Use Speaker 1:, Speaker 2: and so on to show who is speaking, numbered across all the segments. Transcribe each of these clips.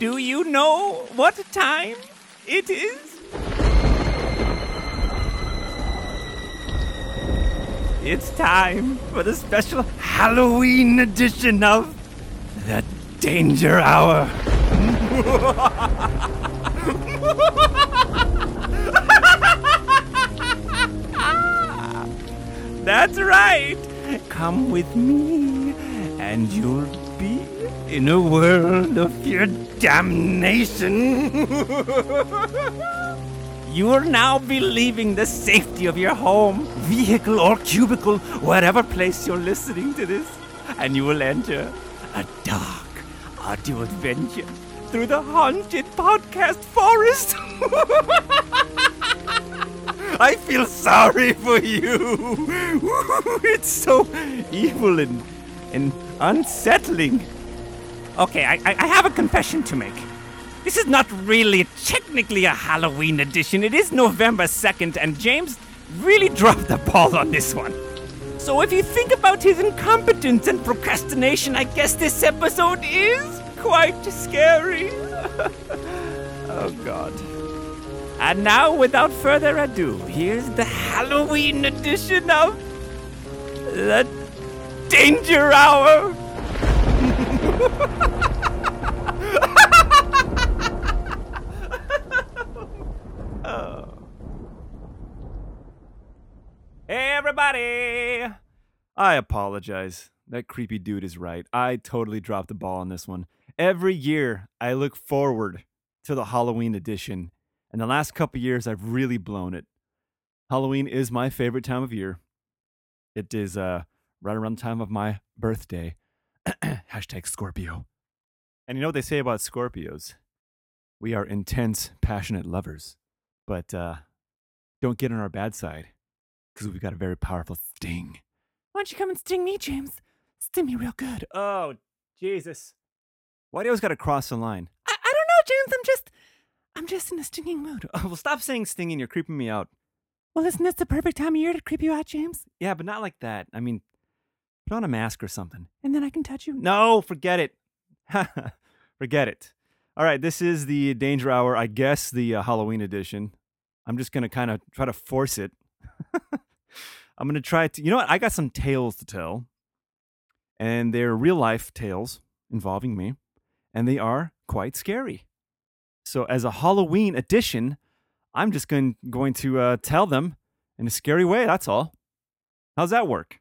Speaker 1: Do you know what time it is? It's time for the special Halloween edition of The Danger Hour. That's right. Come with me, and you'll be in a world of pure damnation. you are now be leaving the safety of your home, vehicle, or cubicle, whatever place you're listening to this, and you will enter a dark audio adventure through the haunted podcast forest. I feel sorry for you. It's so evil and, and unsettling. Okay, I, I have a confession to make. This is not really technically a Halloween edition. It is November 2nd, and James really dropped the ball on this one. So if you think about his incompetence and procrastination, I guess this episode is quite scary. oh, God. And now, without further ado, here's the Halloween edition of The Danger Hour. Hey, everybody! I apologize. That creepy dude is right. I totally dropped the ball on this one. Every year, I look forward to the Halloween edition, and the last couple years, I've really blown it. Halloween is my favorite time of year. It is uh, right around the time of my birthday. Hashtag Scorpio. And you know what they say about Scorpios? We are intense, passionate lovers, but uh, don't get on our bad side because we've got a very powerful sting. Why don't you come and sting me, James? Sting me real good. Oh, Jesus. Why do you always got to cross the line? I, I don't know, James. I'm just, I'm just in a stinging mood. Oh, well, stop saying stinging. You're creeping me out. Well, isn't this the perfect time of year to creep you out, James? Yeah, but not like that. I mean, put on a mask or something. And then I can touch you? No, forget it. forget it. All right, this is the Danger Hour, I guess the uh, Halloween edition. I'm just going to kind of try to force it. I'm going to try to, you know what? I got some tales to tell, and they're real life tales involving me, and they are quite scary. So, as a Halloween edition, I'm just going, going to uh, tell them in a scary way. That's all. How's that work?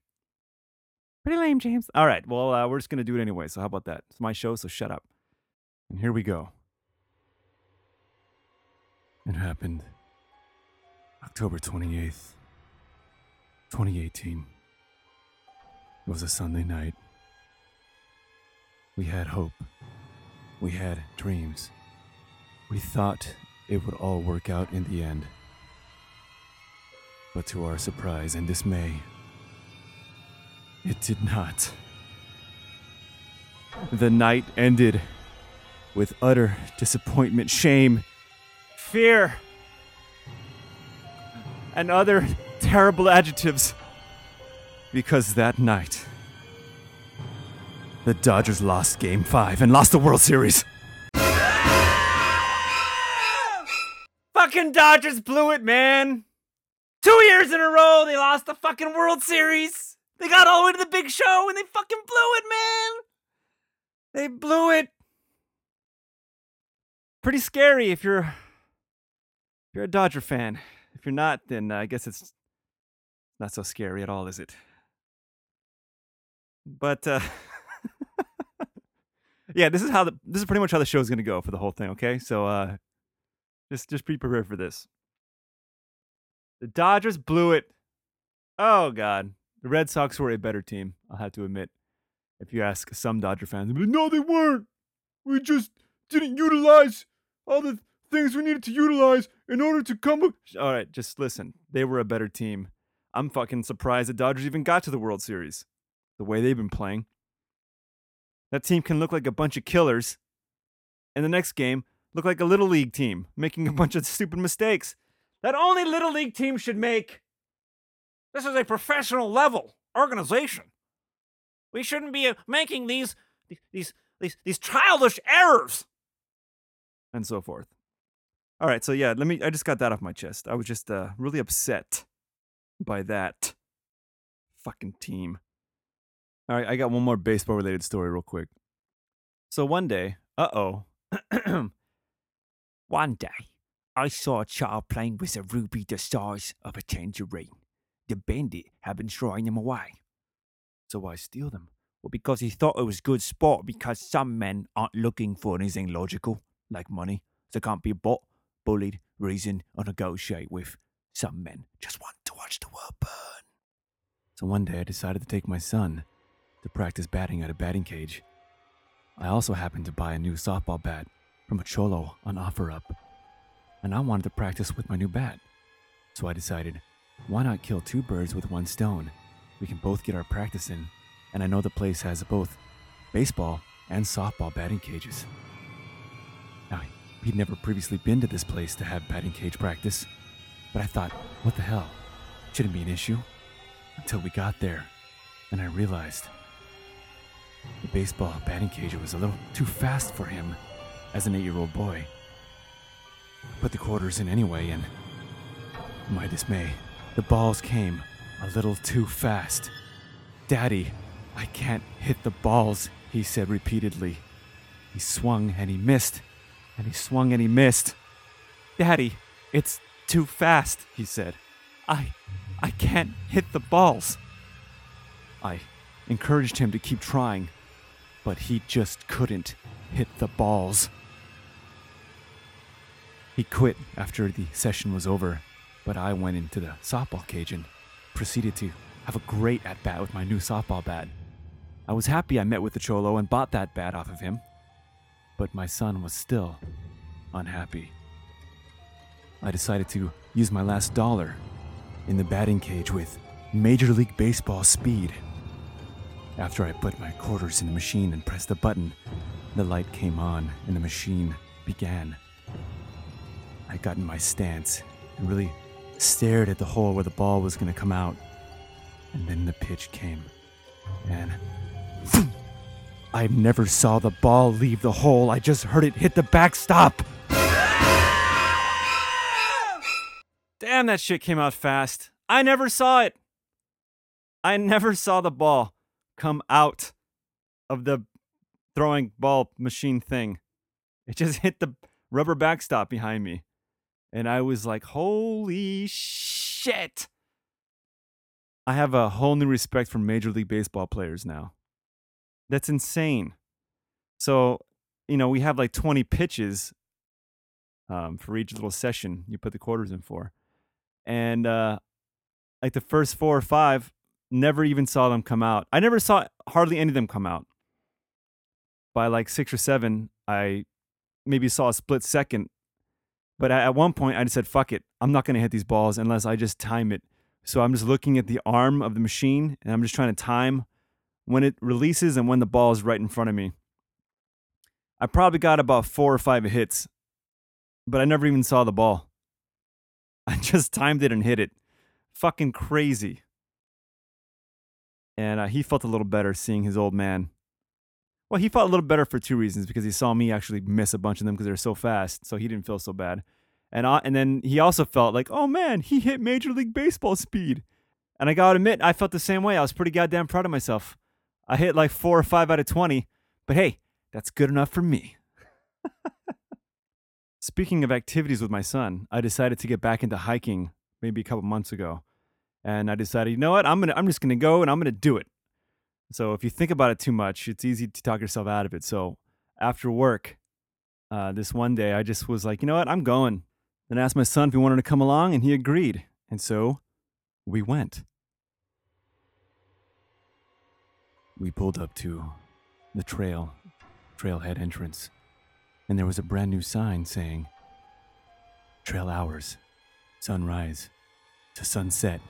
Speaker 1: Pretty lame, James. All right. Well, uh, we're just going to do it anyway. So, how about that? It's my show, so shut up. And here we go. It happened October 28th, 2018. It was a Sunday night. We had hope. We had dreams. We thought it would all work out in the end. But to our surprise and dismay, it did not. The night ended with utter disappointment, shame, fear, and other terrible adjectives. Because that night, the Dodgers lost Game 5 and lost the World Series. fucking Dodgers blew it, man. Two years in a row, they lost the fucking World Series. They got all the way to the big show and they fucking blew it, man. They blew it. Pretty scary if you're if you're a Dodger fan. If you're not, then uh, I guess it's not so scary at all, is it? But uh yeah, this is how the this is pretty much how the show's gonna go for the whole thing. Okay, so uh just just be prepared for this. The Dodgers blew it. Oh God, the Red Sox were a better team. I'll have to admit. If you ask some Dodger fans, like, no, they weren't. We just didn't utilize all the things we needed to utilize in order to come. up-" All right, just listen. They were a better team. I'm fucking surprised the Dodgers even got to the World Series. The way they've been playing. That team can look like a bunch of killers, and the next game look like a little league team making a bunch of stupid mistakes that only little league teams should make. This is a professional level organization. We shouldn't be uh, making these these these these childish errors. and so forth. All right, so yeah, let me. I just got that off my chest. I was just uh, really upset by that fucking team. All right, I got one more baseball related story real quick. So one day, uh oh,
Speaker 2: One day, I saw a child playing with a ruby the size of a tangerine. The bandit had been throwing them away.
Speaker 1: so why steal them?
Speaker 2: Well, because he thought it was good sport because some men aren't looking for anything logical, like money. They can't be bought, bullied, reasoned, or negotiate with. Some men just want to watch the world burn.
Speaker 1: So one day I decided to take my son to practice batting at a batting cage. I also happened to buy a new softball bat from a cholo on OfferUp, and I wanted to practice with my new bat. So I decided, why not kill two birds with one stone? We can both get our practice in, and I know the place has both baseball and softball batting cages. Now, he'd never previously been to this place to have batting cage practice, but I thought, what the hell? Shouldn't be an issue. Until we got there, and I realized the baseball batting cage was a little too fast for him as an eight year old boy. Put the quarters in anyway, and my dismay, the balls came a little too fast. Daddy, I can't hit the balls, he said repeatedly. He swung and he missed, and he swung and he missed. Daddy, it's too fast, he said. I I can't hit the balls. I encouraged him to keep trying, but he just couldn't hit the balls. He quit after the session was over, but I went into the softball cage and proceeded to have a great at bat with my new softball bat. I was happy I met with the Cholo and bought that bat off of him, but my son was still unhappy. I decided to use my last dollar in the batting cage with Major League Baseball speed. After I put my quarters in the machine and pressed the button, the light came on and the machine began. I got in my stance and really stared at the hole where the ball was going to come out. And then the pitch came. And I never saw the ball leave the hole. I just heard it hit the backstop. Damn, that shit came out fast. I never saw it. I never saw the ball come out of the throwing ball machine thing. It just hit the rubber backstop behind me. And I was like, holy shit. I have a whole new respect for Major League Baseball players now. That's insane. So, you know, we have like 20 pitches um, for each little session you put the quarters in for. And uh, like the first four or five, never even saw them come out. I never saw hardly any of them come out. By like six or seven, I maybe saw a split second. But at one point, I just said, fuck it. I'm not going to hit these balls unless I just time it. So I'm just looking at the arm of the machine and I'm just trying to time when it releases and when the ball is right in front of me. I probably got about four or five hits, but I never even saw the ball. I just timed it and hit it. Fucking crazy. And uh, he felt a little better seeing his old man. Well, he felt a little better for two reasons because he saw me actually miss a bunch of them because they're so fast, so he didn't feel so bad. And I, and then he also felt like, oh man, he hit Major League Baseball speed. And I gotta admit, I felt the same way. I was pretty goddamn proud of myself. I hit like four or five out of 20, but hey, that's good enough for me. Speaking of activities with my son, I decided to get back into hiking maybe a couple months ago. And I decided, you know what? I'm going to I'm just going to go and I'm going to do it. So if you think about it too much, it's easy to talk yourself out of it. So after work, uh, this one day, I just was like, you know what? I'm going. Then I asked my son if he wanted to come along, and he agreed. And so we went. We pulled up to the trail, trailhead entrance, and there was a brand new sign saying, Trail hours, sunrise to sunset.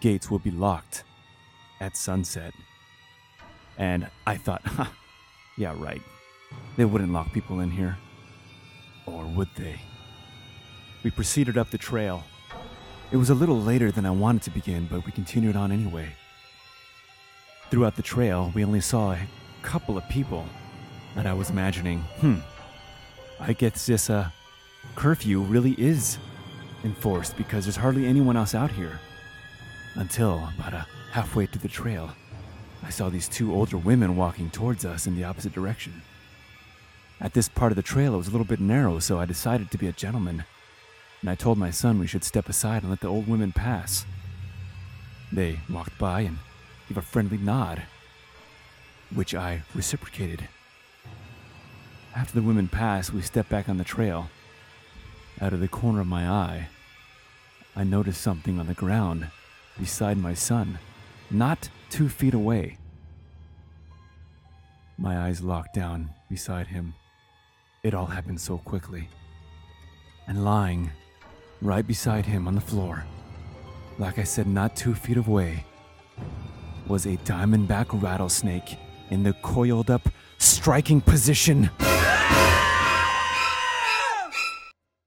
Speaker 1: Gates will be locked at sunset. And I thought, huh, yeah, right. They wouldn't lock people in here. Or would they? We proceeded up the trail. It was a little later than I wanted to begin, but we continued on anyway. Throughout the trail, we only saw a couple of people, and I was imagining, hmm, I guess this uh, curfew really is enforced because there's hardly anyone else out here. Until about uh, halfway to the trail, I saw these two older women walking towards us in the opposite direction. At this part of the trail, it was a little bit narrow, so I decided to be a gentleman, and I told my son we should step aside and let the old women pass. They walked by and gave a friendly nod, which I reciprocated. After the women passed, we stepped back on the trail. Out of the corner of my eye, I noticed something on the ground beside my son, not two feet away. My eyes locked down beside him. It all happened so quickly. And lying right beside him on the floor, like I said, not two feet away, was a diamondback rattlesnake in the coiled up striking position.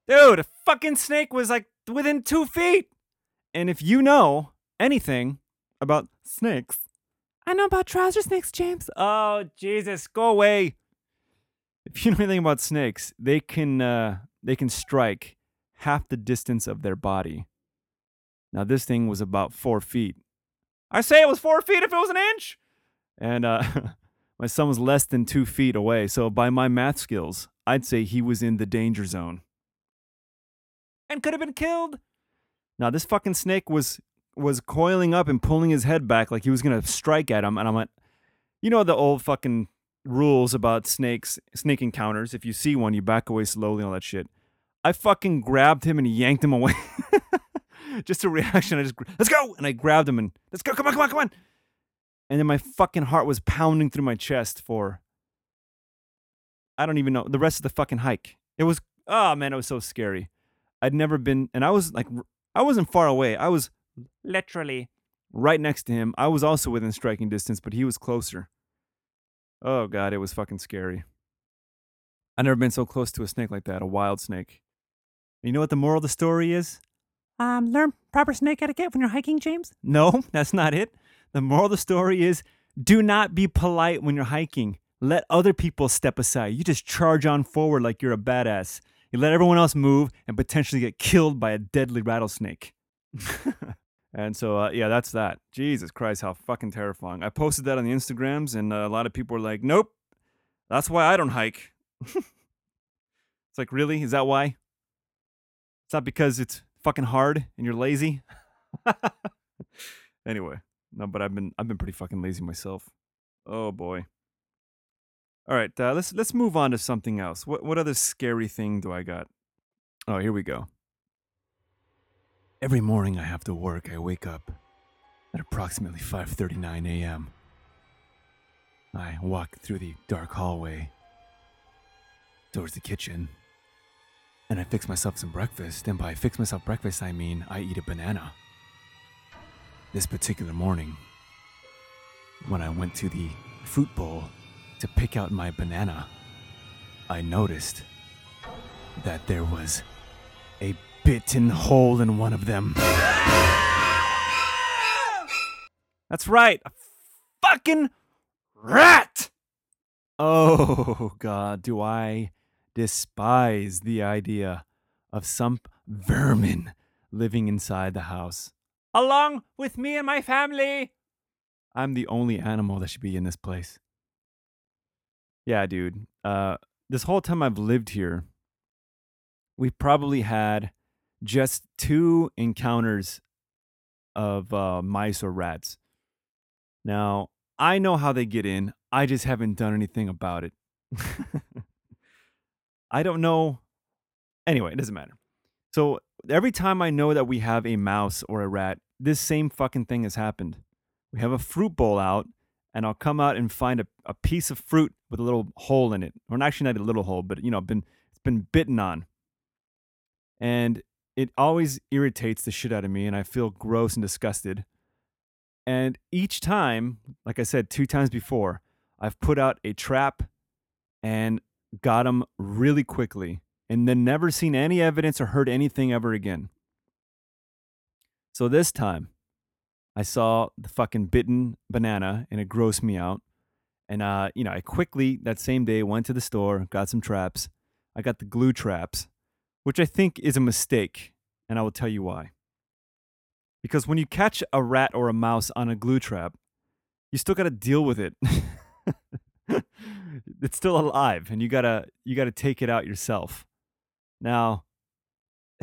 Speaker 1: Dude, a fucking snake was like within two feet. And if you know anything about snakes, I know about trouser snakes, James. Oh, Jesus, go away. If you know anything about snakes, they can uh, they can strike half the distance of their body. Now this thing was about four feet. I say it was four feet if it was an inch. And uh, my son was less than two feet away. So by my math skills, I'd say he was in the danger zone and could have been killed. Now this fucking snake was was coiling up and pulling his head back like he was gonna strike at him, and I'm like, you know the old fucking rules about snakes, snake encounters. If you see one, you back away slowly, and all that shit. I fucking grabbed him and yanked him away. just a reaction. I just let's go, and I grabbed him and let's go. Come on, come on, come on. And then my fucking heart was pounding through my chest for I don't even know the rest of the fucking hike. It was oh man, it was so scary. I'd never been, and I was like, I wasn't far away. I was literally right next to him. I was also within striking distance, but he was closer. Oh god, it was fucking scary. I've never been so close to a snake like that, a wild snake. And you know what the moral of the story is? Um, learn proper snake etiquette when you're hiking, James? No, that's not it. The moral of the story is do not be polite when you're hiking. Let other people step aside. You just charge on forward like you're a badass. You let everyone else move and potentially get killed by a deadly rattlesnake. and so, uh, yeah, that's that. Jesus Christ, how fucking terrifying. I posted that on the Instagrams, and uh, a lot of people were like, nope, that's why I don't hike. it's like, really? Is that why? It's not because it's fucking hard and you're lazy? anyway, no, but I've been I've been pretty fucking lazy myself. Oh boy. All right, uh, let's let's move on to something else. What what other scary thing do I got? Oh, here we go. Every morning I have to work. I wake up at approximately 5:39 a.m. I walk through the dark hallway towards the kitchen, and I fix myself some breakfast. And by fix myself breakfast, I mean I eat a banana. This particular morning, when I went to the fruit bowl to pick out my banana, I noticed that there was a bitten hole in one of them. That's right, a fucking rat! Oh, God, do I despise the idea of some vermin living inside the house. Along with me and my family! I'm the only animal that should be in this place. Yeah, dude. Uh, this whole time I've lived here, we've probably had just two encounters of uh, mice or rats. Now, I know how they get in. I just haven't done anything about it. I don't know. Anyway, it doesn't matter. So every time I know that we have a mouse or a rat, this same fucking thing has happened. We have a fruit bowl out, and I'll come out and find a, a piece of fruit with a little hole in it, or actually not a little hole, but you know, been it's been bitten on, and it always irritates the shit out of me, and I feel gross and disgusted. And each time, like I said two times before, I've put out a trap and got them really quickly, and then never seen any evidence or heard anything ever again. So this time, I saw the fucking bitten banana and it grossed me out. And uh, you know, I quickly that same day went to the store, got some traps. I got the glue traps, which I think is a mistake, and I will tell you why. Because when you catch a rat or a mouse on a glue trap, you still got to deal with it. it's still alive and you got to you got to take it out yourself. Now,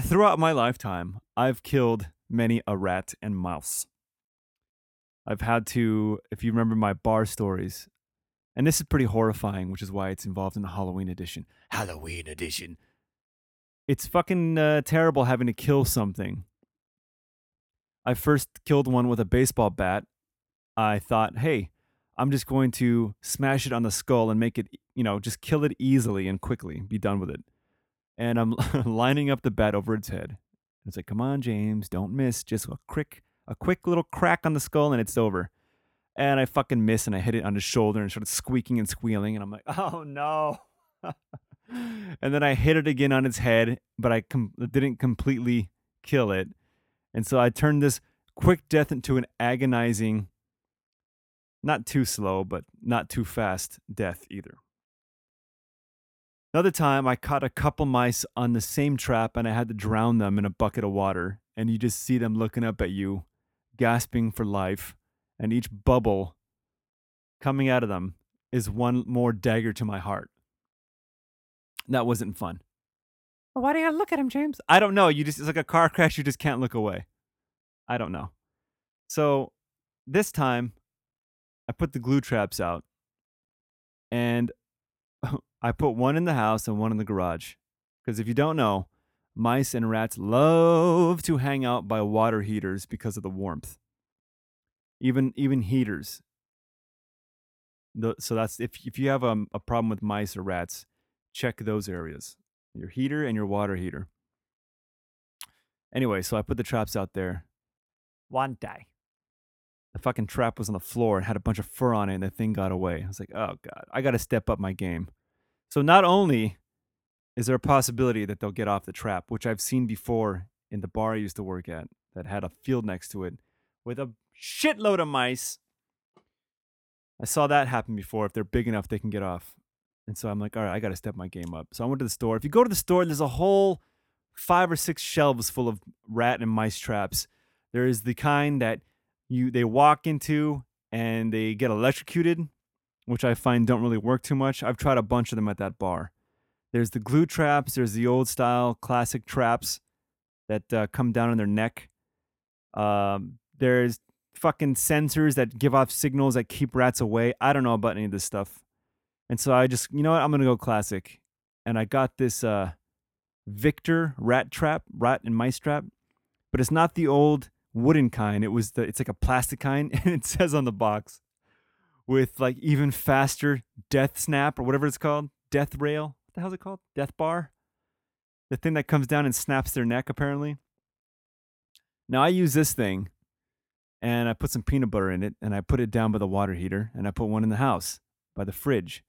Speaker 1: throughout my lifetime, I've killed many a rat and mouse. I've had to, if you remember my bar stories, and this is pretty horrifying, which is why it's involved in the Halloween edition.
Speaker 2: Halloween edition.
Speaker 1: It's fucking uh, terrible having to kill something. I first killed one with a baseball bat. I thought, hey, I'm just going to smash it on the skull and make it, you know, just kill it easily and quickly, be done with it. And I'm lining up the bat over its head. It's like, come on, James, don't miss. Just a quick, a quick little crack on the skull and it's over. And I fucking miss and I hit it on the shoulder and started squeaking and squealing. And I'm like, oh no. and then I hit it again on its head, but I com- didn't completely kill it. And so I turned this quick death into an agonizing, not too slow, but not too fast death either. Another time, I caught a couple mice on the same trap and I had to drown them in a bucket of water. And you just see them looking up at you, gasping for life. And each bubble coming out of them is one more dagger to my heart. That wasn't fun. Well, Why do you gotta look at him, James? I don't know. You just, it's like a car crash. You just can't look away. I don't know. So this time, I put the glue traps out and I put one in the house and one in the garage. Because if you don't know, mice and rats love to hang out by water heaters because of the warmth. Even even heaters. The, so that's if if you have a, a problem with mice or rats, check those areas. Your heater and your water heater. Anyway, so I put the traps out there. One day, the fucking trap was on the floor and had a bunch of fur on it, and the thing got away. I was like, oh god, I got to step up my game. So not only is there a possibility that they'll get off the trap, which I've seen before in the bar I used to work at that had a field next to it with a shitload of mice. I saw that happen before. If they're big enough, they can get off. And so I'm like, all right, I got to step my game up. So I went to the store. If you go to the store, there's a whole five or six shelves full of rat and mice traps. There is the kind that you they walk into and they get electrocuted, which I find don't really work too much. I've tried a bunch of them at that bar. There's the glue traps. There's the old style classic traps that uh, come down on their neck. Um, there's fucking sensors that give off signals that keep rats away. I don't know about any of this stuff. And so I just, you know what, I'm gonna go classic. And I got this uh Victor rat trap, rat and mice trap, but it's not the old wooden kind. It was the it's like a plastic kind, and it says on the box with like even faster death snap or whatever it's called, death rail. What the hell's it called? Death bar. The thing that comes down and snaps their neck, apparently. Now I use this thing, and I put some peanut butter in it, and I put it down by the water heater, and I put one in the house by the fridge.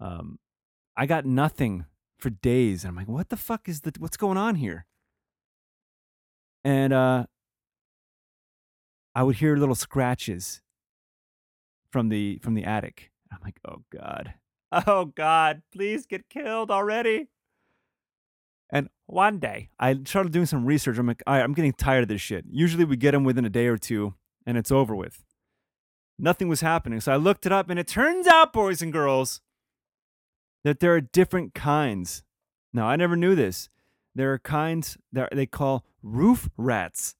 Speaker 1: Um, I got nothing for days. And I'm like, what the fuck is the what's going on here? And uh I would hear little scratches from the from the attic. I'm like, oh God. Oh God, please get killed already. And one day I started doing some research. I'm like, all right, I'm getting tired of this shit. Usually we get them within a day or two and it's over with. Nothing was happening. So I looked it up and it turns out, boys and girls, that there are different kinds. Now, I never knew this. There are kinds that they call roof rats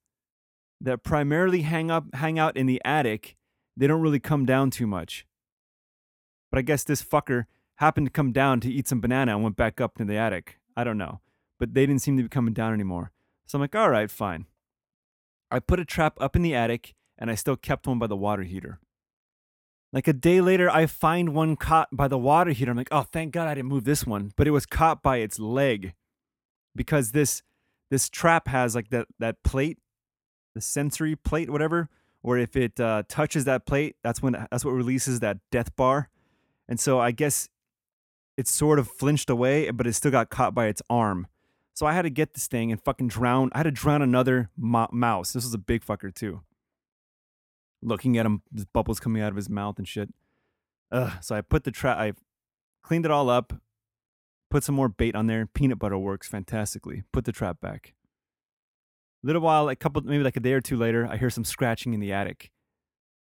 Speaker 1: that primarily hang up hang out in the attic. They don't really come down too much. But I guess this fucker happened to come down to eat some banana and went back up to the attic. I don't know. But they didn't seem to be coming down anymore. So I'm like, all right, fine. I put a trap up in the attic and I still kept one by the water heater. Like a day later, I find one caught by the water heater. I'm like, oh, thank God I didn't move this one. But it was caught by its leg because this this trap has like that that plate, the sensory plate, whatever. Or if it uh, touches that plate, that's when that's what releases that death bar. And so I guess it sort of flinched away, but it still got caught by its arm. So I had to get this thing and fucking drown. I had to drown another mo- mouse. This was a big fucker too looking at him, bubbles coming out of his mouth and shit. Ugh. So I put the trap, I cleaned it all up, Put some more bait on there. Peanut butter works fantastically. Put the trap back. A Little while, a couple, maybe like a day or two later, I hear some scratching in the attic.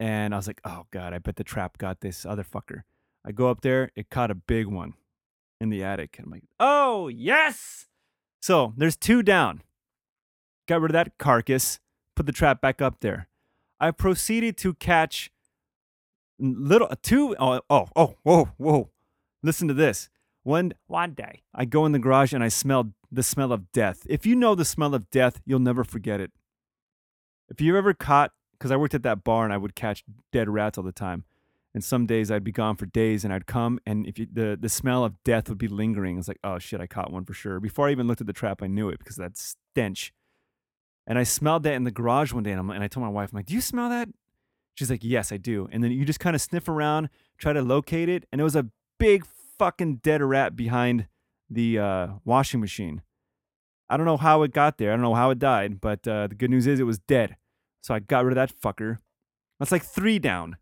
Speaker 1: And I was like, oh God, I bet the trap got this other fucker. I go up there, it caught a big one in the attic. And I'm like, oh, yes. So there's two down. Got rid of that carcass, put the trap back up there. I proceeded to catch little uh, two oh oh oh whoa whoa. Listen to this. One one day. I go in the garage and i smell the smell of death. If you know the smell of death you'll never forget it. If you ever caught because i worked at that bar and i would catch dead rats all the time. And some days i'd be gone for days and i'd come and if you, the the smell of death would be lingering. It's like oh shit i caught one for sure. Before i even looked at the trap i knew it because that stench and i smelled that in the garage one day and, I'm, and i told my wife i'm like do you smell that She's like, Yes, I do. And then you just kind of sniff around, try to locate it. And it was a big fucking dead rat behind the uh, washing machine. I don't know how it got there. I don't know how it died, but uh, the good news is it was dead. So I got rid of that fucker. That's like three down.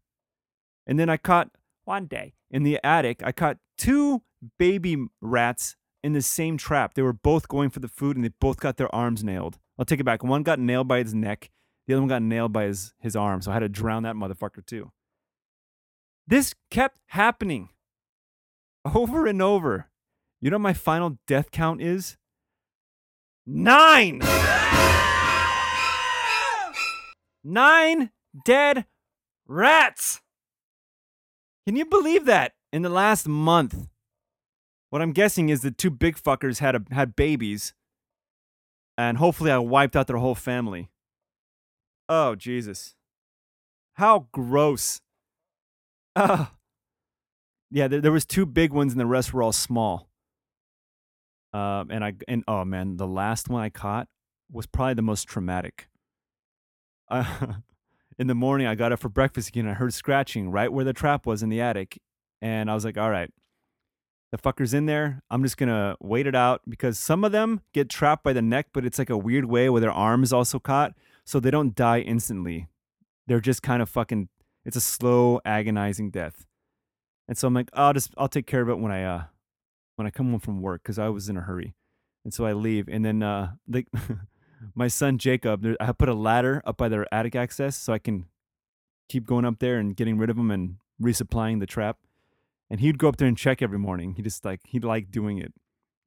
Speaker 1: And then I caught one day in the attic, I caught two baby rats in the same trap. They were both going for the food and they both got their arms nailed. I'll take it back. One got nailed by its neck the other one got nailed by his, his arm, so I had to drown that motherfucker too. This kept happening over and over. You know what my final death count is? Nine! Nine dead rats! Can you believe that? In the last month. What I'm guessing is the two big fuckers had a, had babies, and hopefully I wiped out their whole family. Oh, Jesus. How gross. Uh, yeah, there, there was two big ones and the rest were all small. Um, and I and oh man, the last one I caught was probably the most traumatic. Uh, in the morning, I got up for breakfast again. I heard scratching right where the trap was in the attic, and I was like, "All right, the fucker's in there. I'm just gonna wait it out because some of them get trapped by the neck, but it's like a weird way where their arm is also caught so they don't die instantly. They're just kind of fucking. It's a slow, agonizing death. And so I'm like, I'll just I'll take care of it when I uh when I come home from work because I was in a hurry, and so I leave. And then uh like my son Jacob, there, I put a ladder up by their attic access so I can keep going up there and getting rid of them and resupplying the trap. And he'd go up there and check every morning. He just like he liked doing it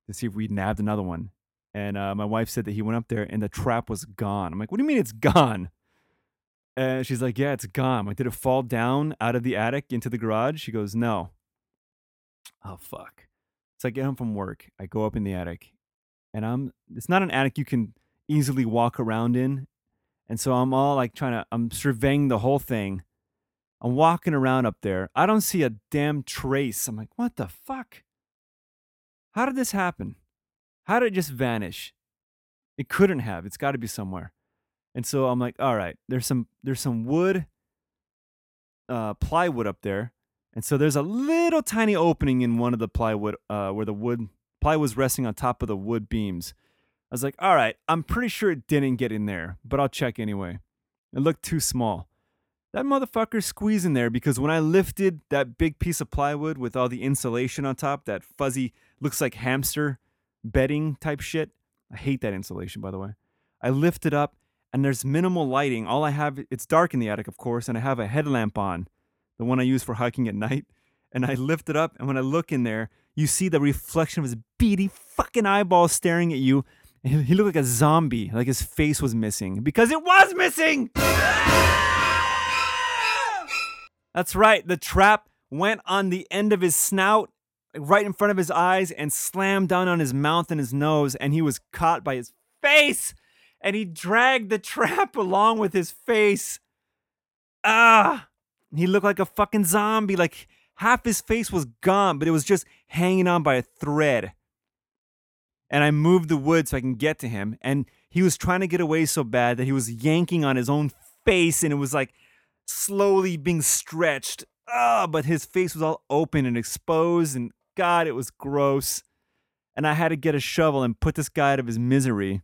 Speaker 1: to see if we nabbed another one. And uh, my wife said that he went up there and the trap was gone. I'm like, what do you mean it's gone? And she's like, yeah, it's gone. Like, did it fall down out of the attic into the garage? She goes, no. Oh, fuck. So I get home from work. I go up in the attic and I'm, it's not an attic you can easily walk around in. And so I'm all like trying to, I'm surveying the whole thing. I'm walking around up there. I don't see a damn trace. I'm like, what the fuck? How did this happen? How did it just vanish? It couldn't have. It's got to be somewhere. And so I'm like, all right, there's some there's some wood, uh, plywood up there, and so there's a little tiny opening in one of the plywood, uh, where the wood plywood was resting on top of the wood beams. I was like, all right, I'm pretty sure it didn't get in there, but I'll check anyway. It looked too small. That motherfucker squeezed in there because when I lifted that big piece of plywood with all the insulation on top, that fuzzy looks like hamster bedding type shit. I hate that insulation, by the way. I lift it up and there's minimal lighting. All I have, it's dark in the attic, of course, and I have a headlamp on, the one I use for hiking at night. And I lift it up, and when I look in there, you see the reflection of his beady fucking eyeballs staring at you. He looked like a zombie, like his face was missing because it was missing. That's right, the trap went on the end of his snout right in front of his eyes and slammed down on his mouth and his nose, and he was caught by his face, and he dragged the trap along with his face. Ah, he looked like a fucking zombie. Like half his face was gone, but it was just hanging on by a thread. And I moved the wood so I can get to him, and he was trying to get away so bad that he was yanking on his own face, and it was like slowly being stretched. Ah, but his face was all open and exposed, and God, it was gross. And I had to get a shovel and put this guy out of his misery.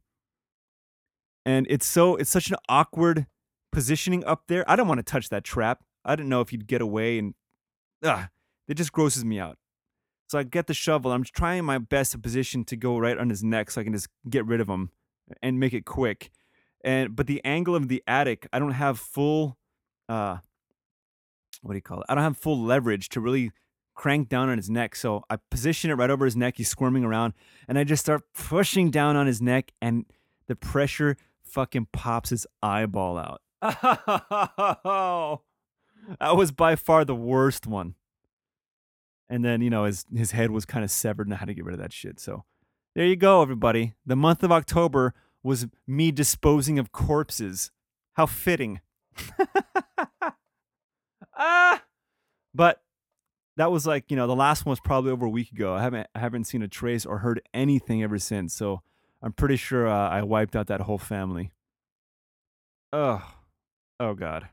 Speaker 1: And it's so it's such an awkward positioning up there. I don't want to touch that trap. I didn't know if he'd get away and ah, it just grosses me out. So I get the shovel. I'm trying my best to position to go right on his neck so I can just get rid of him and make it quick. And but the angle of the attic, I don't have full uh what do you call it? I don't have full leverage to really crank down on his neck. So I position it right over his neck. He's squirming around, and I just start pushing down on his neck, and the pressure fucking pops his eyeball out. That was by far the worst one. And then you know his his head was kind of severed, and I had to get rid of that shit. So there you go, everybody. The month of October was me disposing of corpses. How fitting. ah, but that was like you know the last one was probably over a week ago. I haven't I haven't seen a trace or heard anything ever since. So I'm pretty sure uh, I wiped out that whole family. Oh, oh God.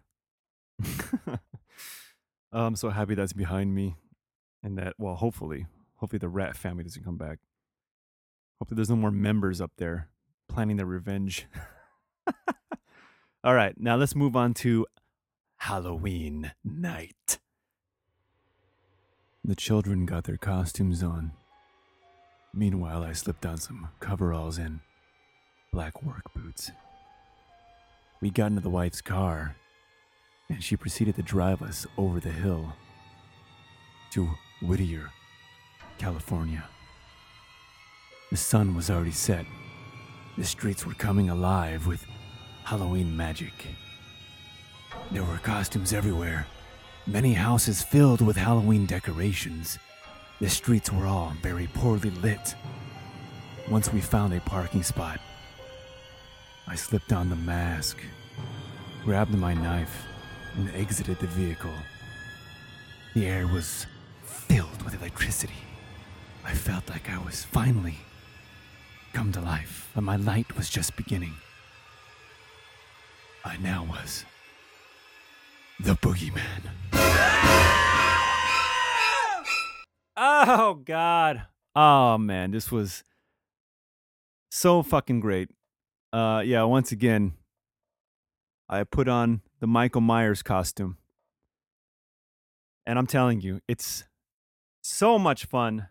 Speaker 1: oh, I'm so happy that's behind me, and that well, hopefully, hopefully the rat family doesn't come back. Hopefully, there's no more members up there planning their revenge. All right, now let's move on to Halloween night. The children got their costumes on. Meanwhile, I slipped on some coveralls and black work boots. We got into the wife's car, and she proceeded to drive us over the hill to Whittier, California. The sun was already set. The streets were coming alive with Halloween magic. There were costumes everywhere, many houses filled with Halloween decorations. The streets were all very poorly lit. Once we found a parking spot, I slipped on the mask, grabbed my knife, and exited the vehicle. The air was filled with electricity. I felt like I was finally come to life, but my light was just beginning. I now was the boogeyman. Oh God. Oh man, this was so fucking great. Uh yeah, once again, I put on the Michael Myers costume. And I'm telling you, it's so much fun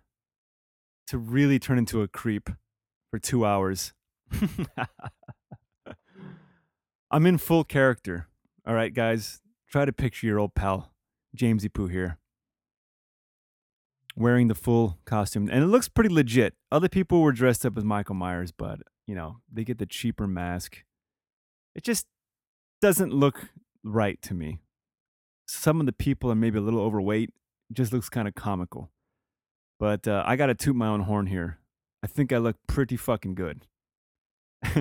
Speaker 1: to really turn into a creep for two hours. I'm in full character. All right, guys, try to picture your old pal, Jamesy Poo here, wearing the full costume. And it looks pretty legit. Other people were dressed up as Michael Myers, but, you know, they get the cheaper mask. It just doesn't look right to me. Some of the people are maybe a little overweight. It just looks kind of comical. But uh, I got to toot my own horn here. I think I look pretty fucking good.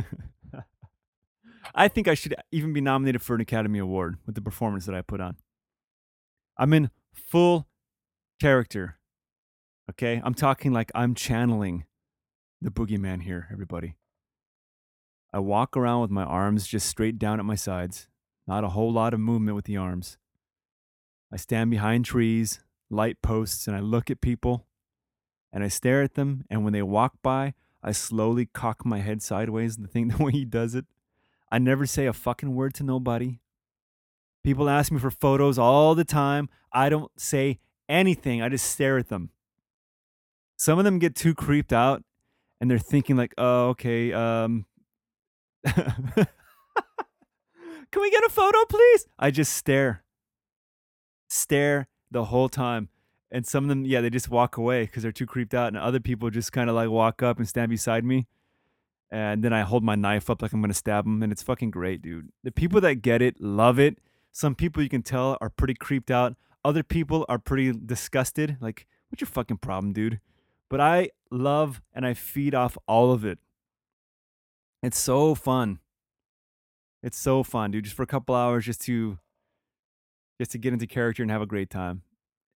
Speaker 1: I think I should even be nominated for an Academy Award with the performance that I put on. I'm in full character. Okay? I'm talking like I'm channeling the boogeyman here, everybody. I walk around with my arms just straight down at my sides, not a whole lot of movement with the arms. I stand behind trees, light posts, and I look at people and I stare at them. And when they walk by, I slowly cock my head sideways, the thing the way he does it. I never say a fucking word to nobody. People ask me for photos all the time. I don't say anything. I just stare at them. Some of them get too creeped out and they're thinking like, "Oh, okay, um Can we get a photo, please?" I just stare. Stare the whole time. And some of them, yeah, they just walk away because they're too creeped out. And other people just kind of like walk up and stand beside me and then I hold my knife up like I'm gonna stab him, and it's fucking great, dude. The people that get it love it. Some people you can tell are pretty creeped out. Other people are pretty disgusted. Like, what's your fucking problem, dude? But I love and I feed off all of it. It's so fun. It's so fun, dude. Just for a couple hours, just to just to get into character and have a great time.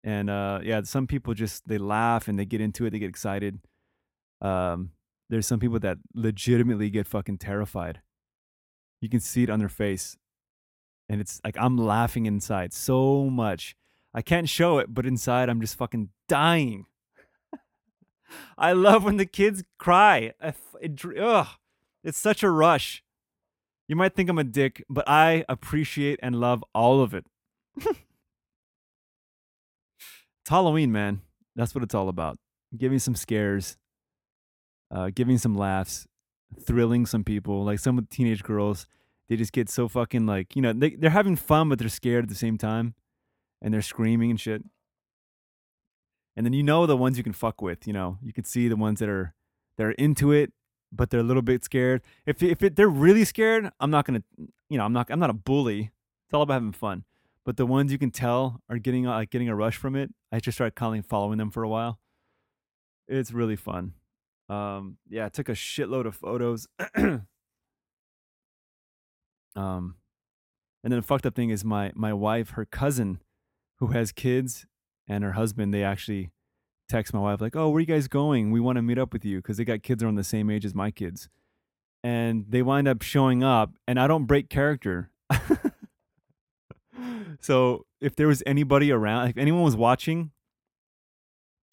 Speaker 1: And uh, yeah, some people just they laugh and they get into it. They get excited. Um, there's some people that legitimately get fucking terrified. You can see it on their face. And it's like I'm laughing inside so much. I can't show it, but inside I'm just fucking dying. I love when the kids cry. It, ugh, it's such a rush. You might think I'm a dick, but I appreciate and love all of it. it's Halloween, man. That's what it's all about. Give me some scares, uh, giving some laughs, thrilling some people. Like some of the teenage girls, they just get so fucking like, you know, they, they're having fun, but they're scared at the same time. And they're screaming and shit. And then you know the ones you can fuck with, you know, you can see the ones that are that are into it, but they're a little bit scared. If if it, they're really scared, I'm not gonna, you know, I'm not I'm not a bully. It's all about having fun. But the ones you can tell are getting like getting a rush from it, I just started calling following them for a while. It's really fun. Um, yeah, I took a shitload of photos. um, and then the fucked up thing is my my wife, her cousin, who has kids, and her husband, they actually text my wife like, "Oh, where are you guys going? We want to meet up with you because they got kids around the same age as my kids." And they wind up showing up, and I don't break character. so if there was anybody around, if anyone was watching,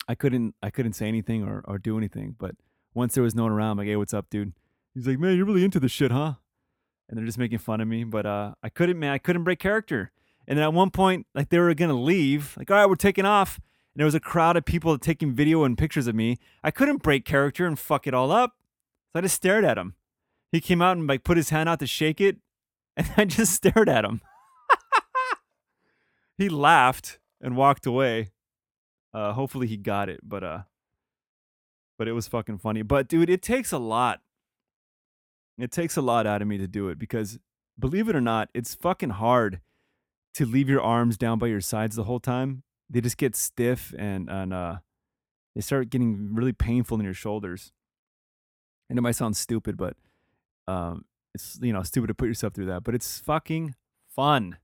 Speaker 1: I couldn't I couldn't say anything or, or do anything. But once there was no one around, I'm like, hey, what's up, dude? He's like, man, you're really into this shit, huh? And they're just making fun of me. But uh, I couldn't, man, I couldn't break character. And then at one point, like they were gonna leave, like, all right, we're taking off. And there was a crowd of people taking video and pictures of me. I couldn't break character and fuck it all up. So I just stared at him. He came out and like put his hand out to shake it, and I just stared at him. he laughed and walked away. Uh, hopefully he got it, but uh, but it was fucking funny. But dude, it takes a lot. It takes a lot out of me to do it because believe it or not, it's fucking hard to leave your arms down by your sides the whole time. They just get stiff and and uh, they start getting really painful in your shoulders. And it might sound stupid, but um, it's you know stupid to put yourself through that, but it's fucking fun.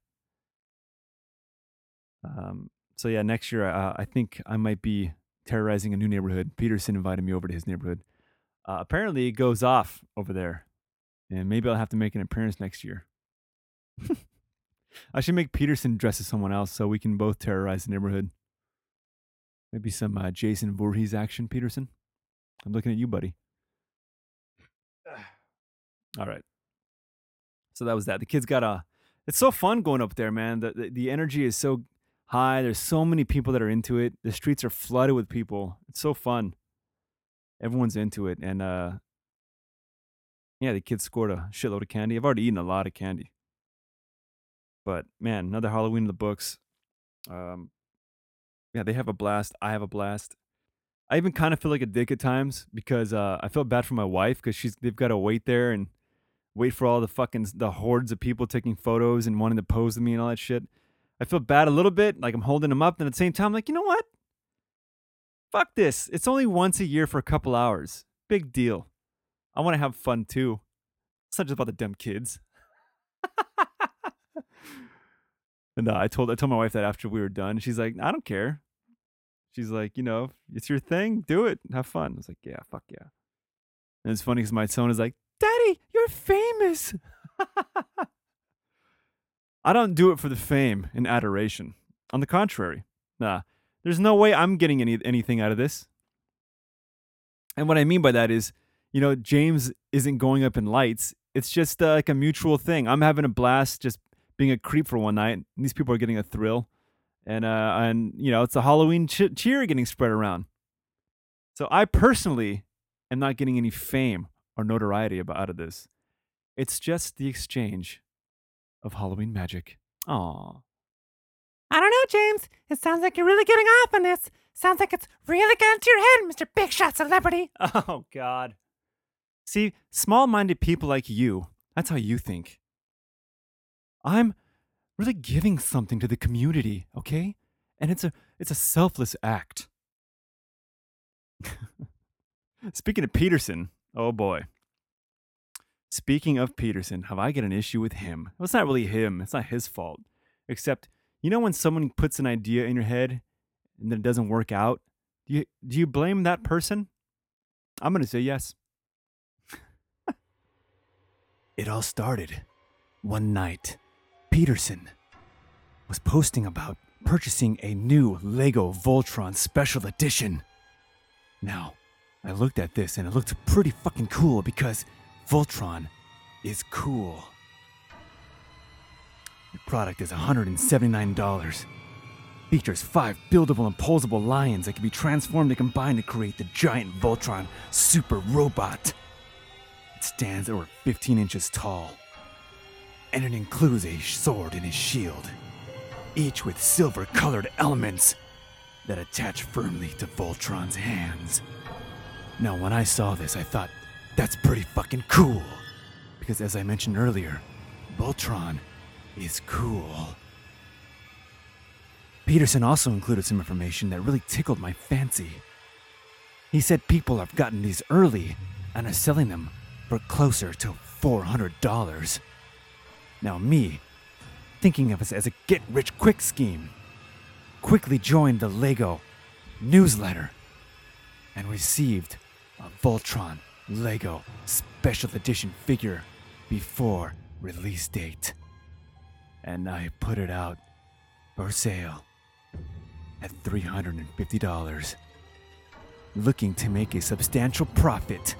Speaker 1: Um, so yeah, next year uh, I think I might be terrorizing a new neighborhood. Peterson invited me over to his neighborhood. Uh, apparently, it goes off over there, and maybe I'll have to make an appearance next year. I should make Peterson dress as someone else so we can both terrorize the neighborhood. Maybe some uh, Jason Voorhees action, Peterson. I'm looking at you, buddy. All right. So that was that. The kids got a. It's so fun going up there, man. The, the the energy is so high. There's so many people that are into it. The streets are flooded with people. It's so fun. Everyone's into it, and uh, yeah, the kids scored a shitload of candy. I've already eaten a lot of candy, but man, another Halloween in the books. Um, yeah, they have a blast. I have a blast. I even kind of feel like a dick at times because uh, I feel bad for my wife because she's they've got to wait there and wait for all the fucking the hordes of people taking photos and wanting to pose with me and all that shit. I feel bad a little bit, like I'm holding them up, and at the same time, I'm like, you know what? Fuck this. It's only once a year for a couple hours. Big deal. I want to have fun too. It's not just about the dumb kids. and uh, I told I told my wife that after we were done. She's like, I don't care. She's like, you know, it's your thing. Do it. Have fun. I was like, yeah, fuck yeah. And it's funny because my son is like, Daddy, you're famous. I don't do it for the fame and adoration. On the contrary, nah, there's no way I'm getting any anything out of this. And what I mean by that is, you know, James isn't going up in lights. It's just uh, like a mutual thing. I'm having a blast just being a creep for one night. These people are getting a thrill, and uh, and you know, it's a Halloween ch- cheer getting spread around. So I personally am not getting any fame or notoriety about out of this. It's just the exchange of Halloween magic. Aww.
Speaker 3: I don't know, James. It sounds like you're really getting off on this. Sounds like it's really getting to your head, Mr. Big Shot Celebrity.
Speaker 1: Oh, God. See, small minded people like you, that's how you think. I'm really giving something to the community, okay? And it's a it's a selfless act. Speaking of Peterson, oh boy. Speaking of Peterson, have I got an issue with him? Well, it's not really him. It's not his fault. Except, you know when someone puts an idea in your head and then it doesn't work out? Do you, do you blame that person? I'm going to say yes. it all started one night. Peterson was posting about purchasing a new Lego Voltron Special Edition. Now, I looked at this and it looked pretty fucking cool because Voltron is cool. The product is $179. features five buildable and posable lions that can be transformed and combined to create the giant Voltron super robot. It stands over 15 inches tall, and it includes a sword and a shield, each with silver colored elements that attach firmly to Voltron's hands. Now, when I saw this, I thought, that's pretty fucking cool. Because as I mentioned earlier, Voltron is cool. Peterson also included some information that really tickled my fancy. He said people have gotten these early and are selling them for closer to $400. Now, me, thinking of this as a get rich quick scheme, quickly joined the LEGO newsletter and received a Voltron LEGO special edition figure before release date. And I put it out for sale at $350, looking to make a substantial profit,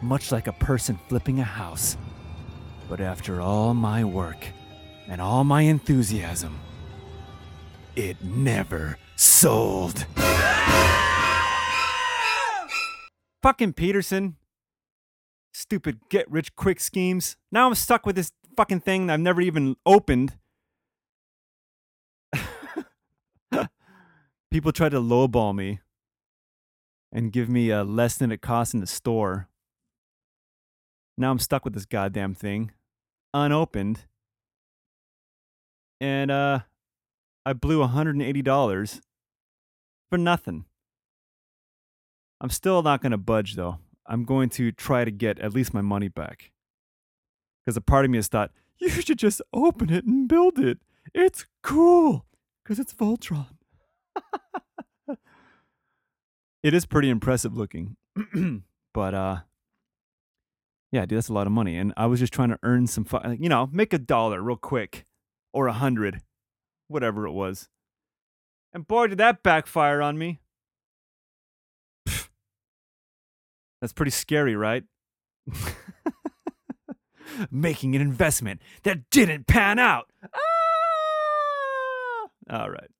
Speaker 1: much like a person flipping a house. But after all my work and all my enthusiasm, it never sold. Fucking Peterson. Stupid get rich quick schemes. Now I'm stuck with this fucking thing I've never even opened. People try to lowball me and give me uh, less than it costs in the store. Now I'm stuck with this goddamn thing, unopened. And uh I blew $180 for nothing. I'm still not going to budge though. I'm going to try to get at least my money back. Because a part of me has thought, you should just open it and build it. It's cool. Because it's Voltron. it is pretty impressive looking. but, uh, yeah, dude, that's a lot of money. And I was just trying to earn some, fu- you know, make a dollar real quick or a hundred whatever it was. And boy, did that backfire on me. That's pretty scary, right? Making an investment that didn't pan out. Ah! All right.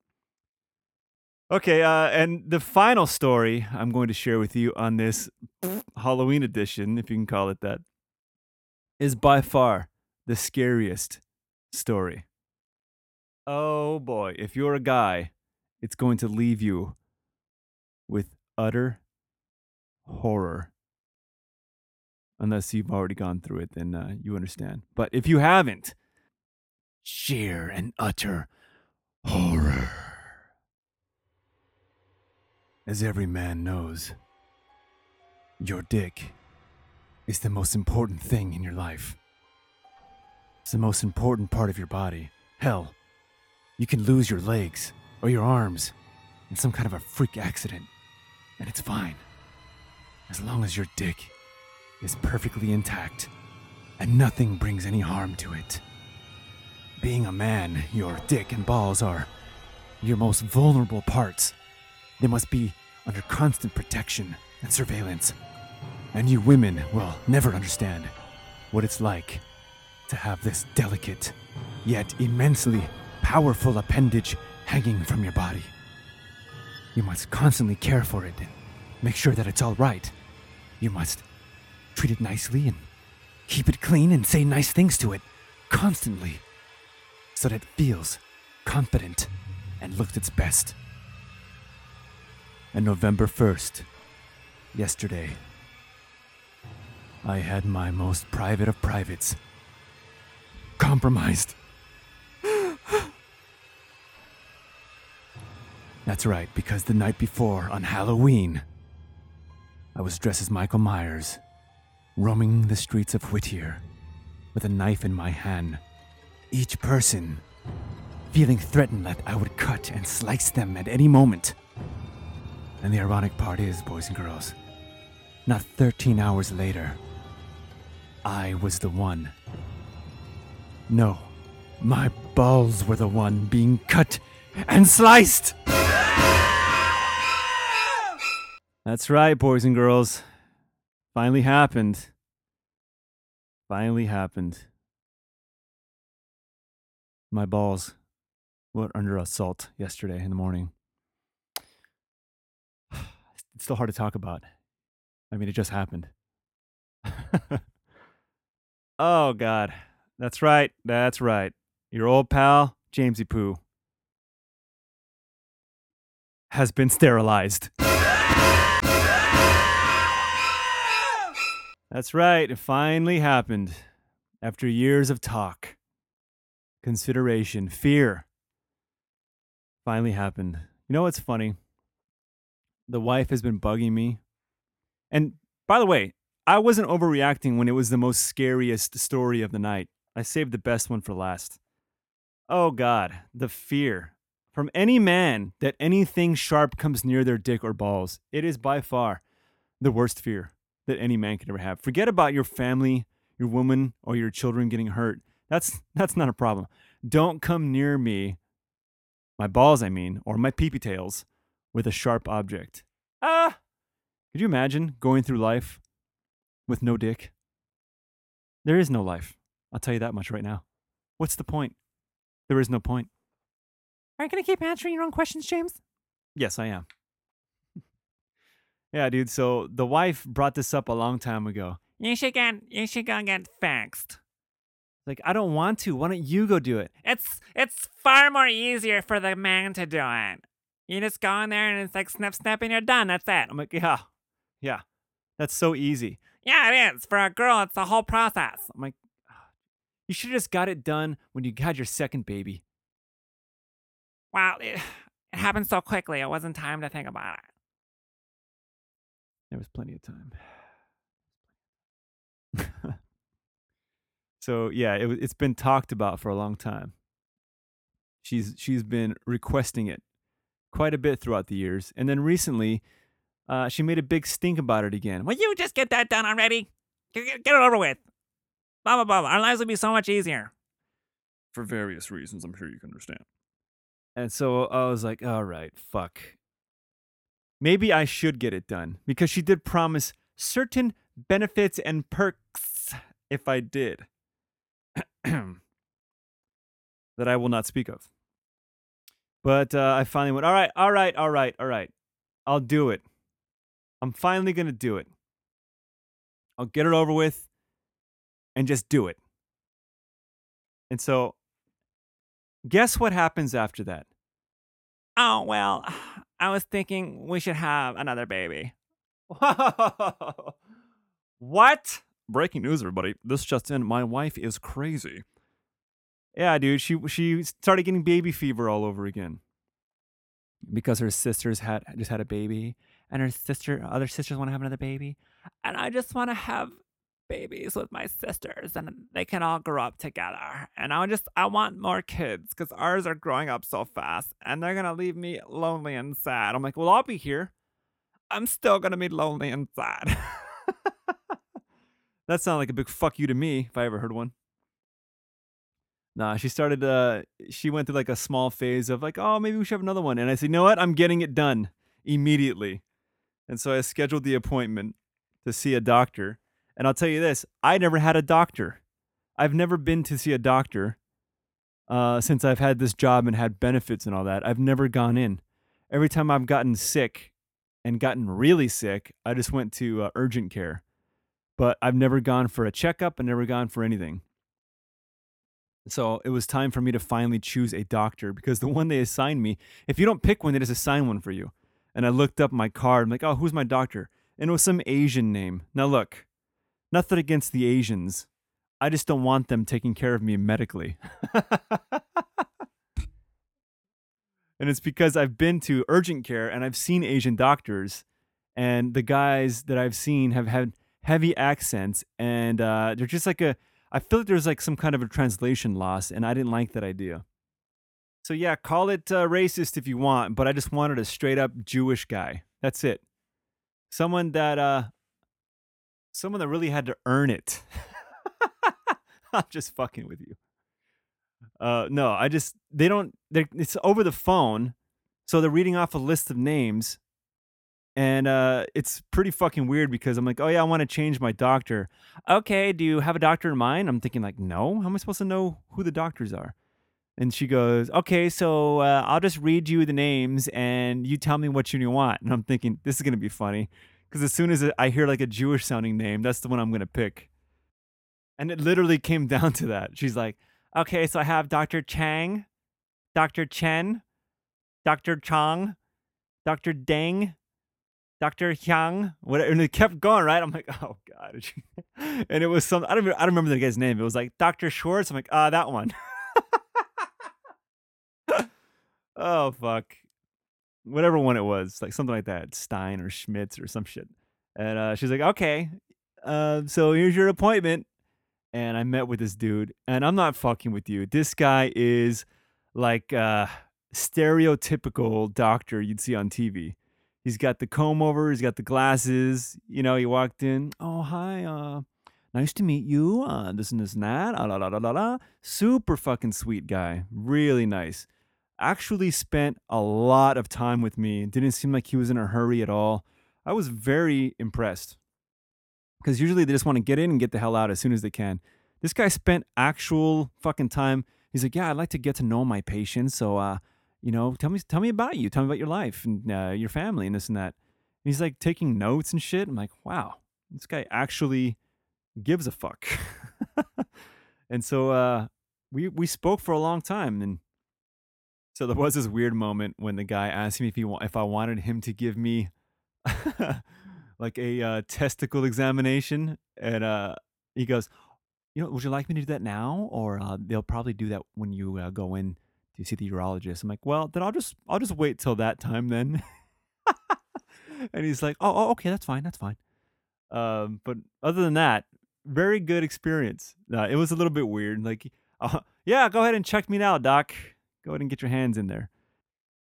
Speaker 1: Okay, uh, and the final story I'm going to share with you on this Halloween edition, if you can call it that, is by far the scariest story. Oh boy, if you're a guy, it's going to leave you with utter horror. Unless you've already gone through it, then uh, you understand. But if you haven't, sheer and utter horror. As every man knows, your dick is the most important thing in your life. It's the most important part of your body. Hell, you can lose your legs or your arms in some kind of a freak accident, and it's fine. As long as your dick is perfectly intact and nothing brings any harm to it. Being a man, your dick and balls are your most vulnerable parts. They must be under constant protection and surveillance. And you women will never understand what it's like to have this delicate, yet immensely powerful appendage hanging from your body. You must constantly care for it and make sure that it's all right. You must treat it nicely and keep it clean and say nice things to it constantly so that it feels confident and looks its best. And November 1st, yesterday, I had my most private of privates compromised. That's right, because the night before, on Halloween, I was dressed as Michael Myers, roaming the streets of Whittier with a knife in my hand. Each person feeling threatened that I would cut and slice them at any moment. And the ironic part is, boys and girls, not 13 hours later, I was the one. No, my balls were the one being cut and sliced! That's right, boys and girls. Finally happened. Finally happened. My balls were under assault yesterday in the morning. It's still hard to talk about. I mean, it just happened. oh, God. That's right. That's right. Your old pal, Jamesypoo, has been sterilized. That's right. It finally happened. After years of talk, consideration, fear, finally happened. You know what's funny? The wife has been bugging me. And by the way, I wasn't overreacting when it was the most scariest story of the night. I saved the best one for last. Oh God, the fear from any man that anything sharp comes near their dick or balls. It is by far the worst fear that any man could ever have. Forget about your family, your woman, or your children getting hurt. That's that's not a problem. Don't come near me, my balls, I mean, or my peepee tails, with a sharp object. Ah, could you imagine going through life with no dick? There is no life. I'll tell you that much right now. What's the point? There is no point.
Speaker 3: Are you going to keep answering your own questions, James?
Speaker 1: Yes, I am. Yeah, dude. So the wife brought this up a long time ago.
Speaker 3: You should get you should go get fixed.
Speaker 1: Like, I don't want to. Why don't you go do it?
Speaker 3: It's it's far more easier for the man to do it. You just go in there and it's like snap snap and you're done. That's it.
Speaker 1: I'm like, yeah, yeah. That's so easy.
Speaker 3: Yeah, it is. For a girl, it's the whole process.
Speaker 1: I'm like, ah, you should have just got it done when you had your second baby.
Speaker 3: Wow, it, it happened so quickly. It wasn't time to think about it.
Speaker 1: There was plenty of time. so yeah, it, it's been talked about for a long time. She's she's been requesting it quite a bit throughout the years, and then recently, uh, she made a big stink about it again.
Speaker 3: Will you just get that done already? Get, get it over with. Blah blah blah. Our lives would be so much easier.
Speaker 1: For various reasons, I'm sure you can understand. And so I was like, all right, fuck. Maybe I should get it done because she did promise certain benefits and perks if I did that I will not speak of. But uh, I finally went, all right, all right, all right, all right. I'll do it. I'm finally going to do it. I'll get it over with and just do it. And so, guess what happens after that?
Speaker 3: Oh, well, I was thinking we should have another baby.
Speaker 1: what? Breaking news, everybody. This just in. My wife is crazy. Yeah, dude. She she started getting baby fever all over again because her sisters had just had a baby, and her sister, other sisters, want to have another baby,
Speaker 3: and I just want to have babies with my sisters, and they can all grow up together. And I just I want more kids because ours are growing up so fast, and they're gonna leave me lonely and sad. I'm like, well, I'll be here. I'm still gonna be lonely and sad.
Speaker 1: that sounded like a big fuck you to me if I ever heard one. Nah, she started. Uh, she went through like a small phase of like, oh, maybe we should have another one. And I said, you know what? I'm getting it done immediately. And so I scheduled the appointment to see a doctor. And I'll tell you this: I never had a doctor. I've never been to see a doctor uh, since I've had this job and had benefits and all that. I've never gone in. Every time I've gotten sick and gotten really sick, I just went to uh, urgent care. But I've never gone for a checkup and never gone for anything. So it was time for me to finally choose a doctor because the one they assigned me, if you don't pick one, they just assign one for you. And I looked up my card. I'm like, oh, who's my doctor? And it was some Asian name. Now, look, nothing against the Asians. I just don't want them taking care of me medically. and it's because I've been to urgent care and I've seen Asian doctors, and the guys that I've seen have had heavy accents, and uh, they're just like a I feel like there's like some kind of a translation loss, and I didn't like that idea. So yeah, call it uh, racist if you want, but I just wanted a straight up Jewish guy. That's it. Someone that uh someone that really had to earn it. I'm just fucking with you. Uh no, I just they don't it's over the phone. So they're reading off a list of names and uh, it's pretty fucking weird because I'm like, oh yeah, I want to change my doctor. Okay, do you have a doctor in mind? I'm thinking like, no. How am I supposed to know who the doctors are? And she goes, "Okay, so uh, I'll just read you the names, and you tell me what you want." And I'm thinking this is gonna be funny because as soon as I hear like a Jewish sounding name, that's the one I'm gonna pick. And it literally came down to that. She's like, "Okay, so I have Dr. Chang, Dr. Chen, Dr. Chong, Dr. Deng, Dr. Hyang, whatever. And it kept going, right? I'm like, oh God. and it was some, I don't, I don't remember the guy's name. It was like Dr. Schwartz. I'm like, ah, that one. oh, fuck. Whatever one it was, like something like that, Stein or Schmitz or some shit. And uh, she's like, okay, uh, so here's your appointment. And I met with this dude, and I'm not fucking with you. This guy is like uh stereotypical doctor you'd see on TV. He's got the comb over, he's got the glasses. You know, he walked in, oh hi, uh, nice to meet you. Uh, this and this and that. Ah, la, la, la, la, la. Super fucking sweet guy. Really nice. Actually spent a lot of time with me. Didn't seem like he was in a hurry at all. I was very impressed. Because usually they just want to get in and get the hell out as soon as they can. This guy spent actual fucking time. He's like, yeah, I'd like to get to know my patients. So, uh, you know, tell me, tell me about you. Tell me about your life and uh, your family and this and that. And he's like taking notes and shit. I'm like, wow, this guy actually gives a fuck. and so uh, we we spoke for a long time, and so there was this weird moment when the guy asked me if he if I wanted him to give me like a uh, testicle examination, and uh, he goes, you know, would you like me to do that now, or uh, they'll probably do that when you uh, go in to see the urologist? I'm like, well, then I'll just I'll just wait till that time then. and he's like, oh, oh, okay, that's fine, that's fine. Um, but other than that, very good experience. Uh, it was a little bit weird. Like, uh, yeah, go ahead and check me now, doc. Go ahead and get your hands in there.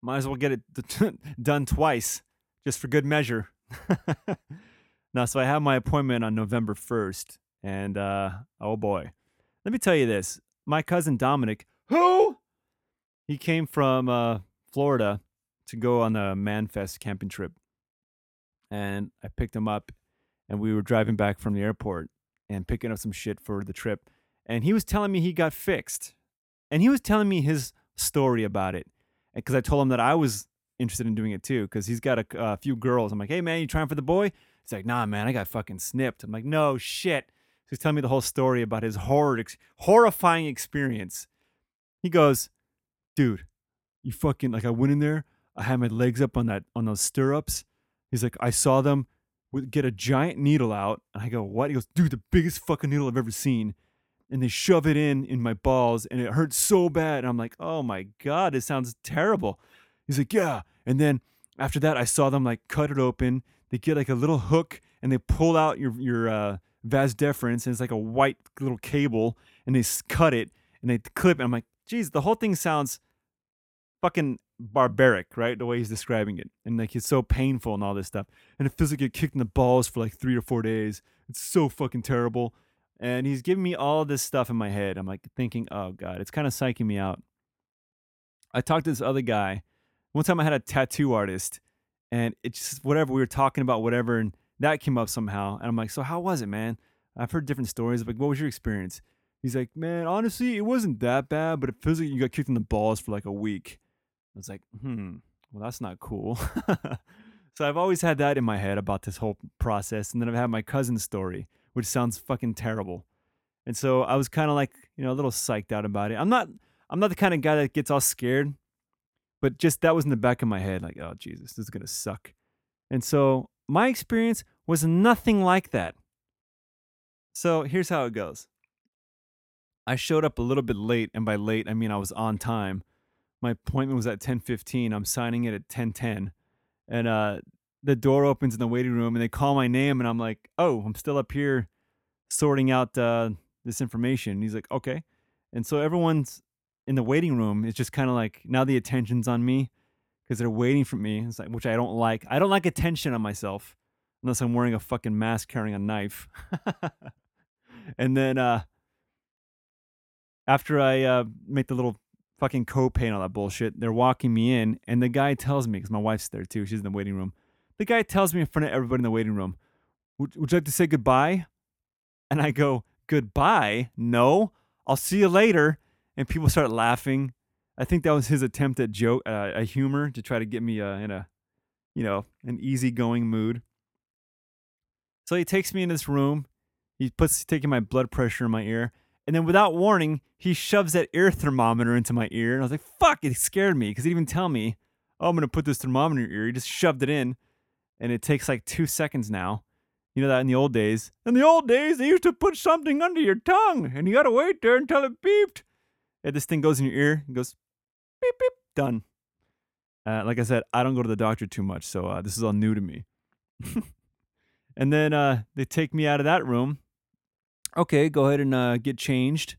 Speaker 1: Might as well get it done twice, just for good measure. now, so I have my appointment on November 1st, and uh, oh boy, let me tell you this: my cousin Dominic, who? He came from uh, Florida to go on the Manfest camping trip, and I picked him up, and we were driving back from the airport and picking up some shit for the trip, and he was telling me he got fixed, and he was telling me his story about it, because I told him that I was interested in doing it too, because he's got a, a few girls. I'm like, hey man, you trying for the boy? He's like, nah, man, I got fucking snipped. I'm like, no shit. So he's telling me the whole story about his horror, horrifying experience. He goes, dude, you fucking like I went in there, I had my legs up on that on those stirrups. He's like, I saw them get a giant needle out, and I go, what? He goes, dude, the biggest fucking needle I've ever seen. And they shove it in in my balls, and it hurts so bad. And I'm like, oh my god, it sounds terrible. He's like, yeah. And then after that, I saw them like cut it open. They get like a little hook, and they pull out your your uh, vas deferens, and it's like a white little cable, and they cut it and they clip. And I'm like, geez, the whole thing sounds fucking barbaric, right? The way he's describing it. And like it's so painful and all this stuff. And it feels like you're kicked in the balls for like three or four days. It's so fucking terrible. And he's giving me all this stuff in my head. I'm like thinking, oh God, it's kind of psyching me out. I talked to this other guy. One time I had a tattoo artist and it's just whatever we were talking about, whatever, and that came up somehow. And I'm like, so how was it, man? I've heard different stories. Like, what was your experience? He's like, man, honestly, it wasn't that bad, but it feels like you got kicked in the balls for like a week. I was like, hmm, well, that's not cool. so I've always had that in my head about this whole process. And then I've had my cousin's story, which sounds fucking terrible. And so I was kind of like, you know, a little psyched out about it. I'm not, I'm not the kind of guy that gets all scared, but just that was in the back of my head, like, oh Jesus, this is gonna suck. And so my experience was nothing like that. So here's how it goes. I showed up a little bit late, and by late I mean I was on time. My appointment was at 10:15. I'm signing it at 10:10, and uh, the door opens in the waiting room, and they call my name, and I'm like, "Oh, I'm still up here sorting out uh, this information." And he's like, "Okay," and so everyone's in the waiting room. It's just kind of like now the attention's on me because they're waiting for me. It's like which I don't like. I don't like attention on myself unless I'm wearing a fucking mask carrying a knife. and then uh, after I uh, make the little fucking copay and all that bullshit, they're walking me in, and the guy tells me, because my wife's there too, she's in the waiting room. The guy tells me in front of everybody in the waiting room, would, would you like to say goodbye? And I go, Goodbye? No, I'll see you later. And people start laughing. I think that was his attempt at joke, uh, a humor to try to get me uh, in a, you know, an easygoing mood. So he takes me in this room. He puts taking my blood pressure in my ear, and then without warning, he shoves that ear thermometer into my ear. And I was like, "Fuck!" It scared me because he didn't even tell me, "Oh, I'm gonna put this thermometer in your ear." He just shoved it in, and it takes like two seconds now. You know that in the old days. In the old days, they used to put something under your tongue, and you gotta wait there until it beeped. And this thing goes in your ear, and goes beep beep, done. Uh, like I said, I don't go to the doctor too much, so uh, this is all new to me. and then uh, they take me out of that room. Okay, go ahead and uh, get changed.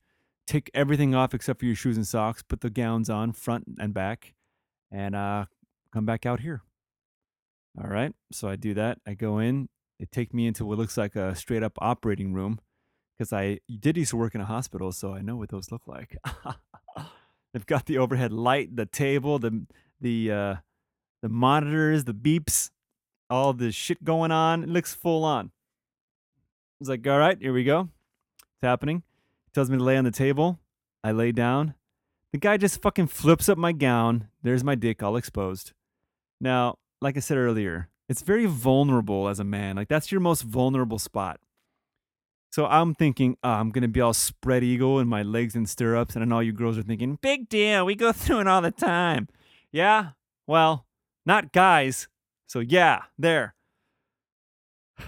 Speaker 1: Take everything off except for your shoes and socks. Put the gowns on, front and back, and uh, come back out here. All right, so I do that. I go in. They take me into what looks like a straight up operating room because I did used to work in a hospital, so I know what those look like. They've got the overhead light, the table, the the uh, the monitors, the beeps, all the shit going on. It looks full on. It's like, all right, here we go. It's happening. tells me to lay on the table. I lay down. The guy just fucking flips up my gown. There's my dick all exposed. Now, like I said earlier, it's very vulnerable as a man. Like that's your most vulnerable spot. So I'm thinking, oh, I'm gonna be all spread eagle and my legs in stirrups, and I know all you girls are thinking, big deal. We go through it all the time. Yeah, well, not guys. So yeah, there.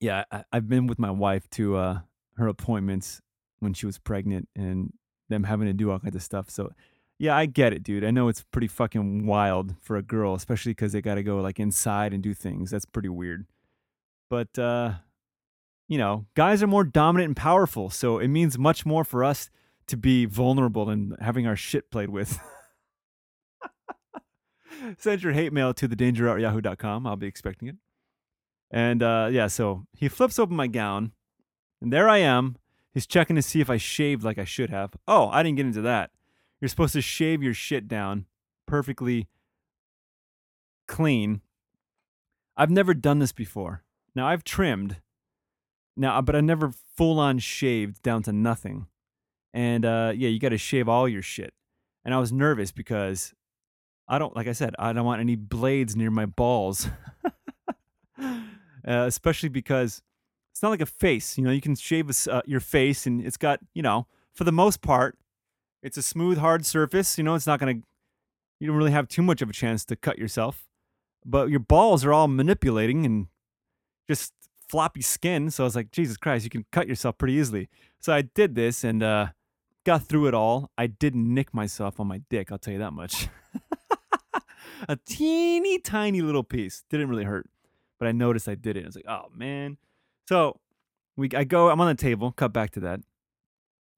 Speaker 1: Yeah, I, I've been with my wife to uh, her appointments when she was pregnant, and them having to do all kinds of stuff. So yeah, I get it, dude. I know it's pretty fucking wild for a girl, especially because they got to go like inside and do things. That's pretty weird. But uh, you know, guys are more dominant and powerful, so it means much more for us to be vulnerable and having our shit played with. Send your hate mail to thedangerhour.yahoo.com. I'll be expecting it. And uh, yeah, so he flips open my gown, and there I am. He's checking to see if I shaved like I should have. Oh, I didn't get into that. You're supposed to shave your shit down perfectly clean. I've never done this before. Now I've trimmed. Now, but I never full on shaved down to nothing. And uh, yeah, you got to shave all your shit. And I was nervous because I don't, like I said, I don't want any blades near my balls. uh, especially because it's not like a face. You know, you can shave uh, your face and it's got, you know, for the most part, it's a smooth, hard surface. You know, it's not going to, you don't really have too much of a chance to cut yourself. But your balls are all manipulating and just floppy skin. So I was like, Jesus Christ, you can cut yourself pretty easily. So I did this and uh, got through it all. I didn't nick myself on my dick, I'll tell you that much. a teeny tiny little piece. Didn't really hurt. But I noticed I did it. I was like, oh man. So we I go, I'm on the table, cut back to that.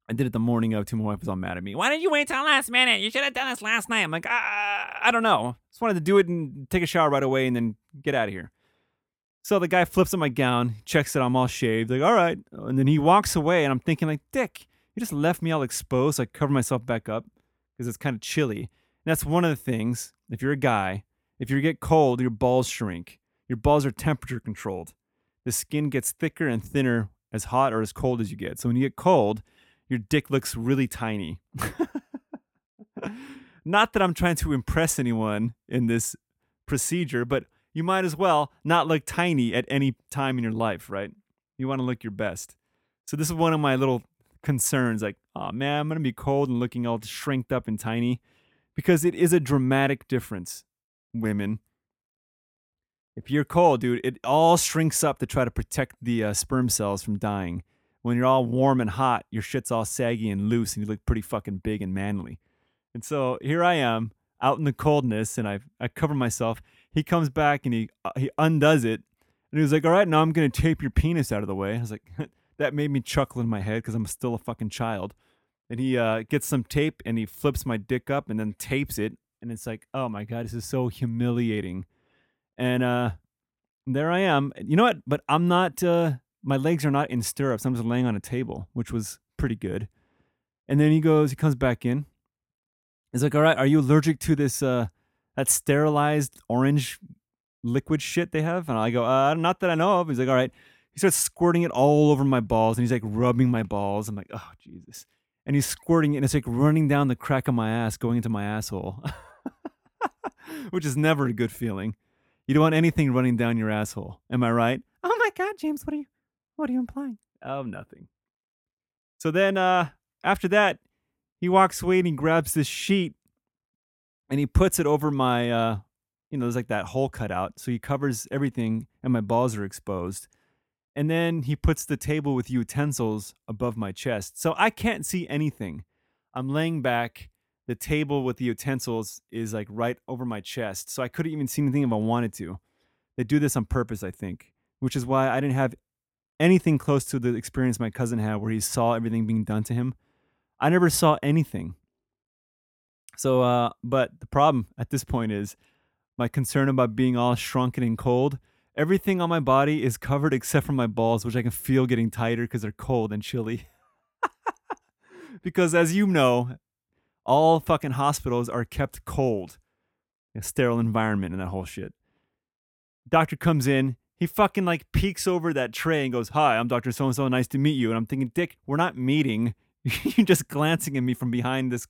Speaker 1: I did it the morning of too. My wife was all mad at me. Why didn't you wait till last minute? You should have done this last night. I'm like, ah, I don't know. Just wanted to do it and take a shower right away and then get out of here. So the guy flips up my gown, checks that I'm all shaved, like, all right. And then he walks away, and I'm thinking, like, Dick, you just left me all exposed. So I cover myself back up because it's kind of chilly. And that's one of the things, if you're a guy, if you get cold, your balls shrink. Your balls are temperature controlled. The skin gets thicker and thinner as hot or as cold as you get. So when you get cold, your dick looks really tiny. not that I'm trying to impress anyone in this procedure, but you might as well not look tiny at any time in your life, right? You want to look your best. So this is one of my little concerns like, oh man, I'm going to be cold and looking all shrinked up and tiny because it is a dramatic difference, women. If you're cold, dude, it all shrinks up to try to protect the uh, sperm cells from dying when you're all warm and hot, your shit's all saggy and loose and you look pretty fucking big and manly. And so here I am out in the coldness and I I cover myself. He comes back and he uh, he undoes it and he was like, "All right, now I'm going to tape your penis out of the way." I was like, that made me chuckle in my head cuz I'm still a fucking child. And he uh, gets some tape and he flips my dick up and then tapes it and it's like, "Oh my god, this is so humiliating." And uh there I am. You know what? But I'm not uh my legs are not in stirrups. I'm just laying on a table, which was pretty good. And then he goes, he comes back in. He's like, all right, are you allergic to this, uh, that sterilized orange liquid shit they have? And I go, uh, not that I know of. He's like, all right. He starts squirting it all over my balls and he's like rubbing my balls. I'm like, oh, Jesus. and he's squirting it, and it's like running down the crack of my ass, going into my asshole, which is never a good feeling. You don't want anything running down your asshole. Am I right?
Speaker 3: Oh my God, James, what are you, what are you implying?
Speaker 1: Oh, nothing. So then, uh, after that, he walks away and he grabs this sheet and he puts it over my, uh, you know, there's like that hole cut out. So he covers everything and my balls are exposed. And then he puts the table with utensils above my chest. So I can't see anything. I'm laying back. The table with the utensils is like right over my chest. So I couldn't even see anything if I wanted to. They do this on purpose, I think, which is why I didn't have anything close to the experience my cousin had where he saw everything being done to him. I never saw anything. So, uh, but the problem at this point is my concern about being all shrunken and cold. Everything on my body is covered except for my balls, which I can feel getting tighter because they're cold and chilly. because as you know, all fucking hospitals are kept cold, a sterile environment and that whole shit. Doctor comes in, he fucking like peeks over that tray and goes, "Hi, I'm Doctor So and So. Nice to meet you." And I'm thinking, Dick, we're not meeting. You're just glancing at me from behind this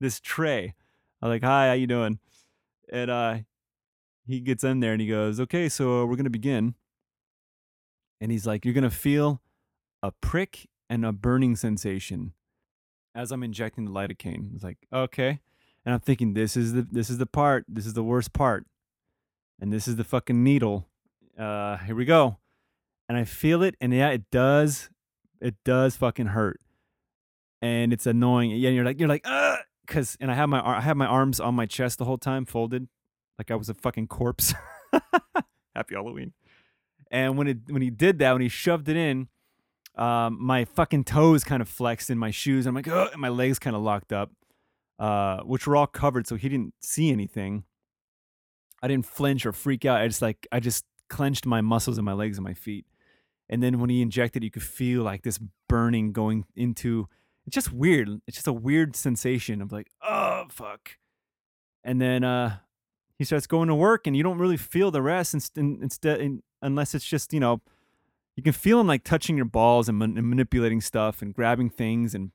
Speaker 1: this tray. I'm like, "Hi, how you doing?" And uh, he gets in there and he goes, "Okay, so we're gonna begin." And he's like, "You're gonna feel a prick and a burning sensation as I'm injecting the lidocaine." It's like, "Okay," and I'm thinking, "This is the this is the part. This is the worst part." And this is the fucking needle uh, here we go. And I feel it, and yeah, it does, it does fucking hurt, and it's annoying. Yeah, you're like, you're like, uh, cause, and I have my, I have my arms on my chest the whole time, folded, like I was a fucking corpse. Happy Halloween. And when it, when he did that, when he shoved it in, um, my fucking toes kind of flexed in my shoes. I'm like, and my legs kind of locked up, uh, which were all covered, so he didn't see anything. I didn't flinch or freak out. I just like, I just clenched my muscles in my legs and my feet. And then when he injected, you could feel like this burning going into. It's just weird. It's just a weird sensation of like, oh fuck. And then uh, he starts going to work, and you don't really feel the rest. Instead, unless it's just you know, you can feel him like touching your balls and, man- and manipulating stuff and grabbing things, and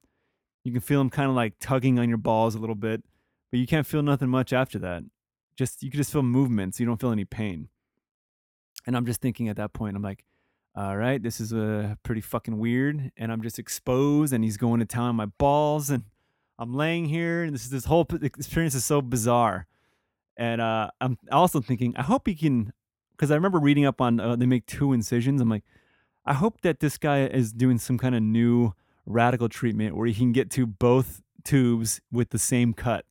Speaker 1: you can feel him kind of like tugging on your balls a little bit, but you can't feel nothing much after that. Just you can just feel movements. You don't feel any pain. And I'm just thinking at that point, I'm like, all right, this is a uh, pretty fucking weird. And I'm just exposed and he's going to town on my balls and I'm laying here and this is this whole experience is so bizarre. And uh, I'm also thinking, I hope he can, because I remember reading up on uh, they make two incisions. I'm like, I hope that this guy is doing some kind of new radical treatment where he can get to both tubes with the same cut.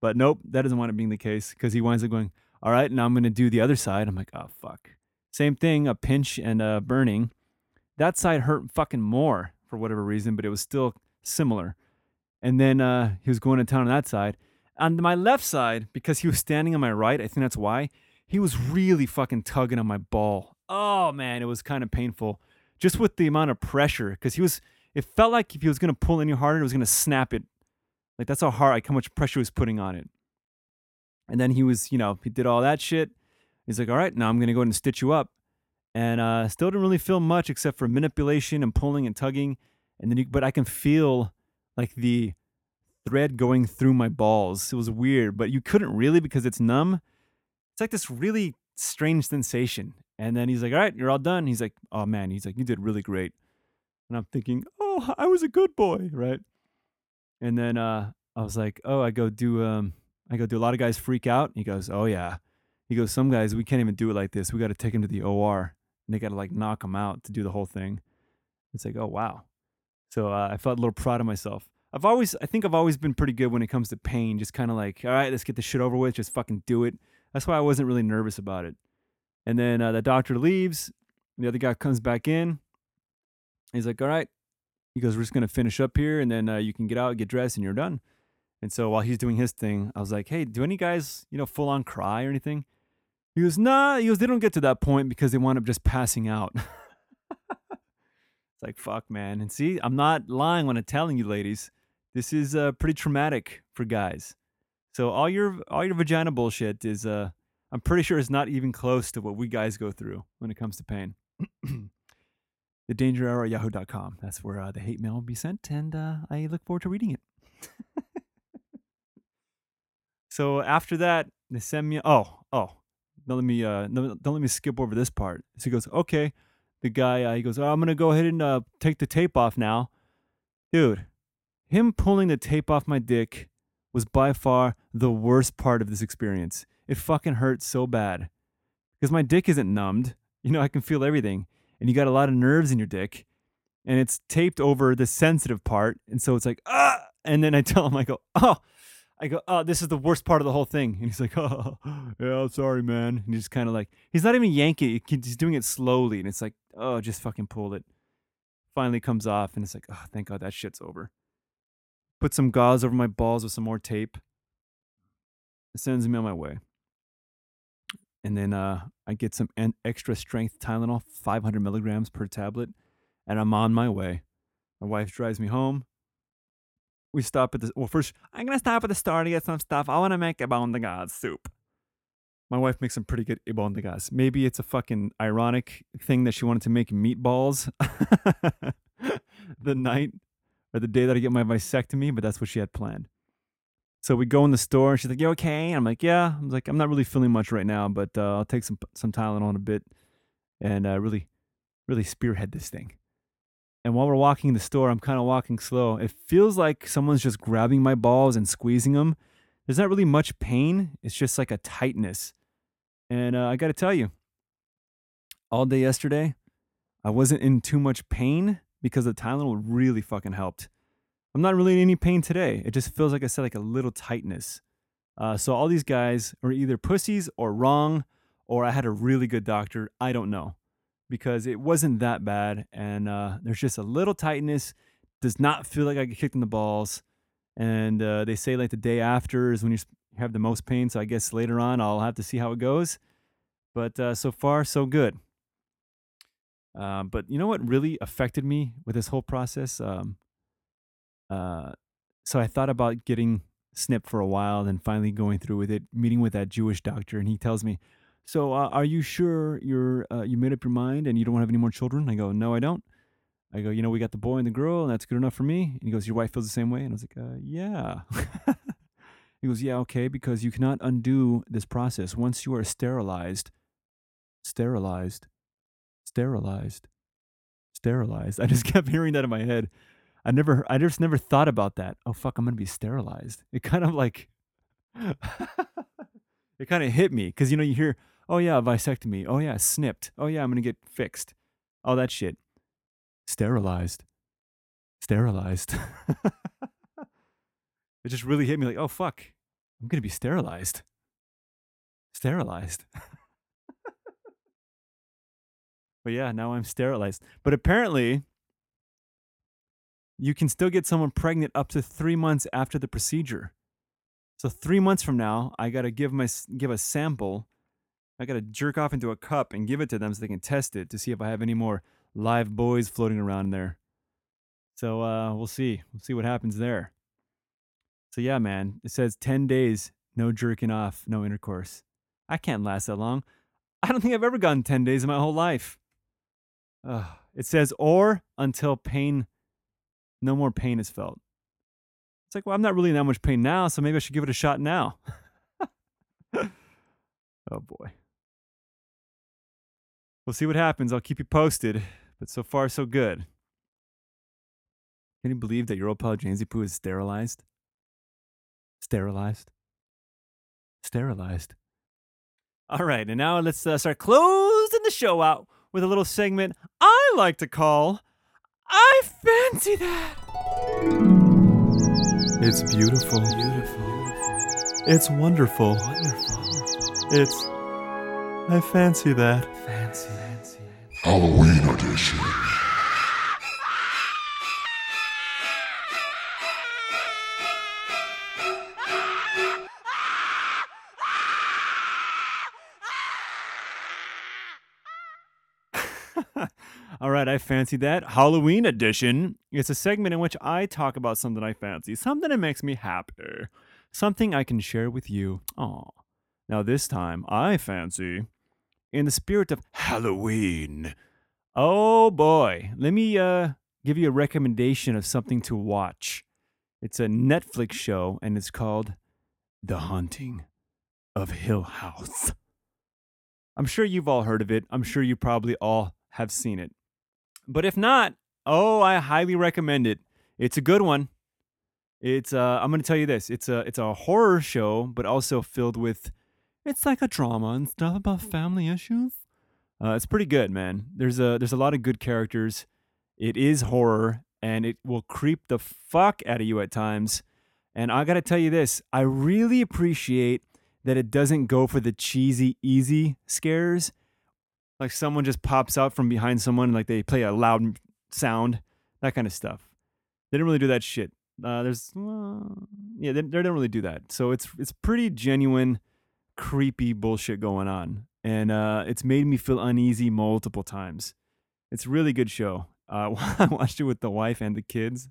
Speaker 1: But nope, that doesn't wind up being the case because he winds up going, all right, now I'm going to do the other side. I'm like, oh, fuck. Same thing, a pinch and a burning. That side hurt fucking more for whatever reason, but it was still similar. And then uh, he was going to town on that side. On my left side, because he was standing on my right, I think that's why, he was really fucking tugging on my ball. Oh man, it was kind of painful. Just with the amount of pressure, because he was, it felt like if he was going to pull any harder, it was going to snap it. Like that's how hard, like how much pressure he was putting on it. And then he was, you know, he did all that shit. He's like, all right, now I'm going to go ahead and stitch you up. And uh, still didn't really feel much except for manipulation and pulling and tugging. And then, you, but I can feel like the thread going through my balls. It was weird, but you couldn't really because it's numb. It's like this really strange sensation. And then he's like, all right, you're all done. He's like, oh man, he's like, you did really great. And I'm thinking, oh, I was a good boy, right? And then uh, I was like, oh, I go do, um, I go do a lot of guys freak out. He goes, oh yeah. He goes, some guys we can't even do it like this. We got to take him to the OR, and they got to like knock him out to do the whole thing. It's like, oh wow. So uh, I felt a little proud of myself. I've always, I think I've always been pretty good when it comes to pain. Just kind of like, all right, let's get the shit over with. Just fucking do it. That's why I wasn't really nervous about it. And then uh, the doctor leaves. The other guy comes back in. He's like, all right. He goes, we're just gonna finish up here, and then uh, you can get out, get dressed, and you're done. And so while he's doing his thing, I was like, hey, do any guys, you know, full on cry or anything? He goes, nah. He goes, they don't get to that point because they wind up just passing out. it's like, fuck, man. And see, I'm not lying when I'm telling you, ladies. This is uh, pretty traumatic for guys. So all your all your vagina bullshit is, uh, I'm pretty sure it's not even close to what we guys go through when it comes to pain. the danger hour at yahoo.com. That's where uh, the hate mail will be sent, and uh, I look forward to reading it. so after that, they send me. Oh, oh, don't let me uh, don't let me skip over this part. So he goes, okay. The guy, uh, he goes, oh, I'm gonna go ahead and uh, take the tape off now, dude. Him pulling the tape off my dick was by far the worst part of this experience. It fucking hurt so bad because my dick isn't numbed. You know, I can feel everything, and you got a lot of nerves in your dick, and it's taped over the sensitive part, and so it's like ah. And then I tell him, I go, oh, I go, oh, this is the worst part of the whole thing, and he's like, oh, yeah, sorry, man. And he's kind of like, he's not even yanking he's doing it slowly, and it's like, oh, just fucking pull it. Finally comes off, and it's like, oh, thank God that shit's over. Put some gauze over my balls with some more tape. It sends me on my way and then uh, I get some en- extra strength Tylenol, 500 milligrams per tablet, and I'm on my way. My wife drives me home. We stop at the well. First,
Speaker 3: I'm gonna stop at the store to get some stuff. I want to make albondigas soup.
Speaker 1: my wife makes some pretty good albondigas. Maybe it's a fucking ironic thing that she wanted to make meatballs the night or the day that I get my vasectomy, but that's what she had planned. So we go in the store and she's like, "You okay?" And I'm like, "Yeah." I'm like, "I'm not really feeling much right now, but uh, I'll take some some Tylenol in a bit and uh, really, really spearhead this thing." And while we're walking in the store, I'm kind of walking slow. It feels like someone's just grabbing my balls and squeezing them. There's not really much pain. It's just like a tightness. And uh, I got to tell you, all day yesterday, I wasn't in too much pain because the Tylenol really fucking helped. I'm not really in any pain today. It just feels like I said, like a little tightness. Uh, so all these guys are either pussies or wrong, or I had a really good doctor. I don't know because it wasn't that bad, and uh, there's just a little tightness. Does not feel like I get kicked in the balls, and uh, they say like the day after is when you have the most pain. So I guess later on I'll have to see how it goes. But uh, so far so good. Um, but you know what really affected me with this whole process? Um, uh, so I thought about getting snip for a while, then finally going through with it, meeting with that Jewish doctor, and he tells me, "So, uh, are you sure you're uh, you made up your mind and you don't have any more children?" I go, "No, I don't." I go, "You know, we got the boy and the girl, and that's good enough for me." And he goes, "Your wife feels the same way?" And I was like, uh, "Yeah." he goes, "Yeah, okay, because you cannot undo this process once you are sterilized, sterilized, sterilized, sterilized." I just kept hearing that in my head. I never, I just never thought about that. Oh fuck, I'm gonna be sterilized. It kind of like, it kind of hit me because you know you hear, oh yeah, vasectomy. Oh yeah, snipped. Oh yeah, I'm gonna get fixed. All that shit. Sterilized. Sterilized. it just really hit me like, oh fuck, I'm gonna be sterilized. Sterilized. but yeah, now I'm sterilized. But apparently, you can still get someone pregnant up to three months after the procedure. So three months from now, I gotta give my give a sample. I gotta jerk off into a cup and give it to them so they can test it to see if I have any more live boys floating around there. So uh, we'll see. We'll see what happens there. So yeah, man, it says ten days, no jerking off, no intercourse. I can't last that long. I don't think I've ever gone ten days in my whole life. Ugh. it says or until pain no more pain is felt. It's like, well, I'm not really in that much pain now, so maybe I should give it a shot now. oh boy. We'll see what happens. I'll keep you posted. But so far, so good. Can you believe that your old pal Jamesypoo is sterilized? Sterilized? Sterilized. All right, and now let's uh, start closing the show out with a little segment I like to call I Fancy That. It's beautiful. Beautiful. It's wonderful. Wonderful. It's. I fancy that. Fancy. fancy.
Speaker 4: Halloween edition.
Speaker 1: All right, I fancy that. Halloween edition. It's a segment in which I talk about something I fancy, something that makes me happy, something I can share with you. Aw. Now, this time, I fancy, in the spirit of Halloween, Oh boy. Let me uh give you a recommendation of something to watch. It's a Netflix show and it's called The Haunting of Hill House. I'm sure you've all heard of it. I'm sure you probably all have seen it. But if not, oh, I highly recommend it. It's a good one. It's uh I'm going to tell you this. It's a it's a horror show but also filled with it's like a drama and stuff about family issues. Uh, it's pretty good, man. There's a there's a lot of good characters. It is horror and it will creep the fuck out of you at times. And I got to tell you this, I really appreciate that it doesn't go for the cheesy easy scares. Like someone just pops out from behind someone like they play a loud sound, that kind of stuff. They didn't really do that shit. Uh, there's well, yeah, they, they don't really do that. So it's it's pretty genuine creepy bullshit going on. And uh, it's made me feel uneasy multiple times. It's a really good show. Uh, I watched it with the wife and the kids.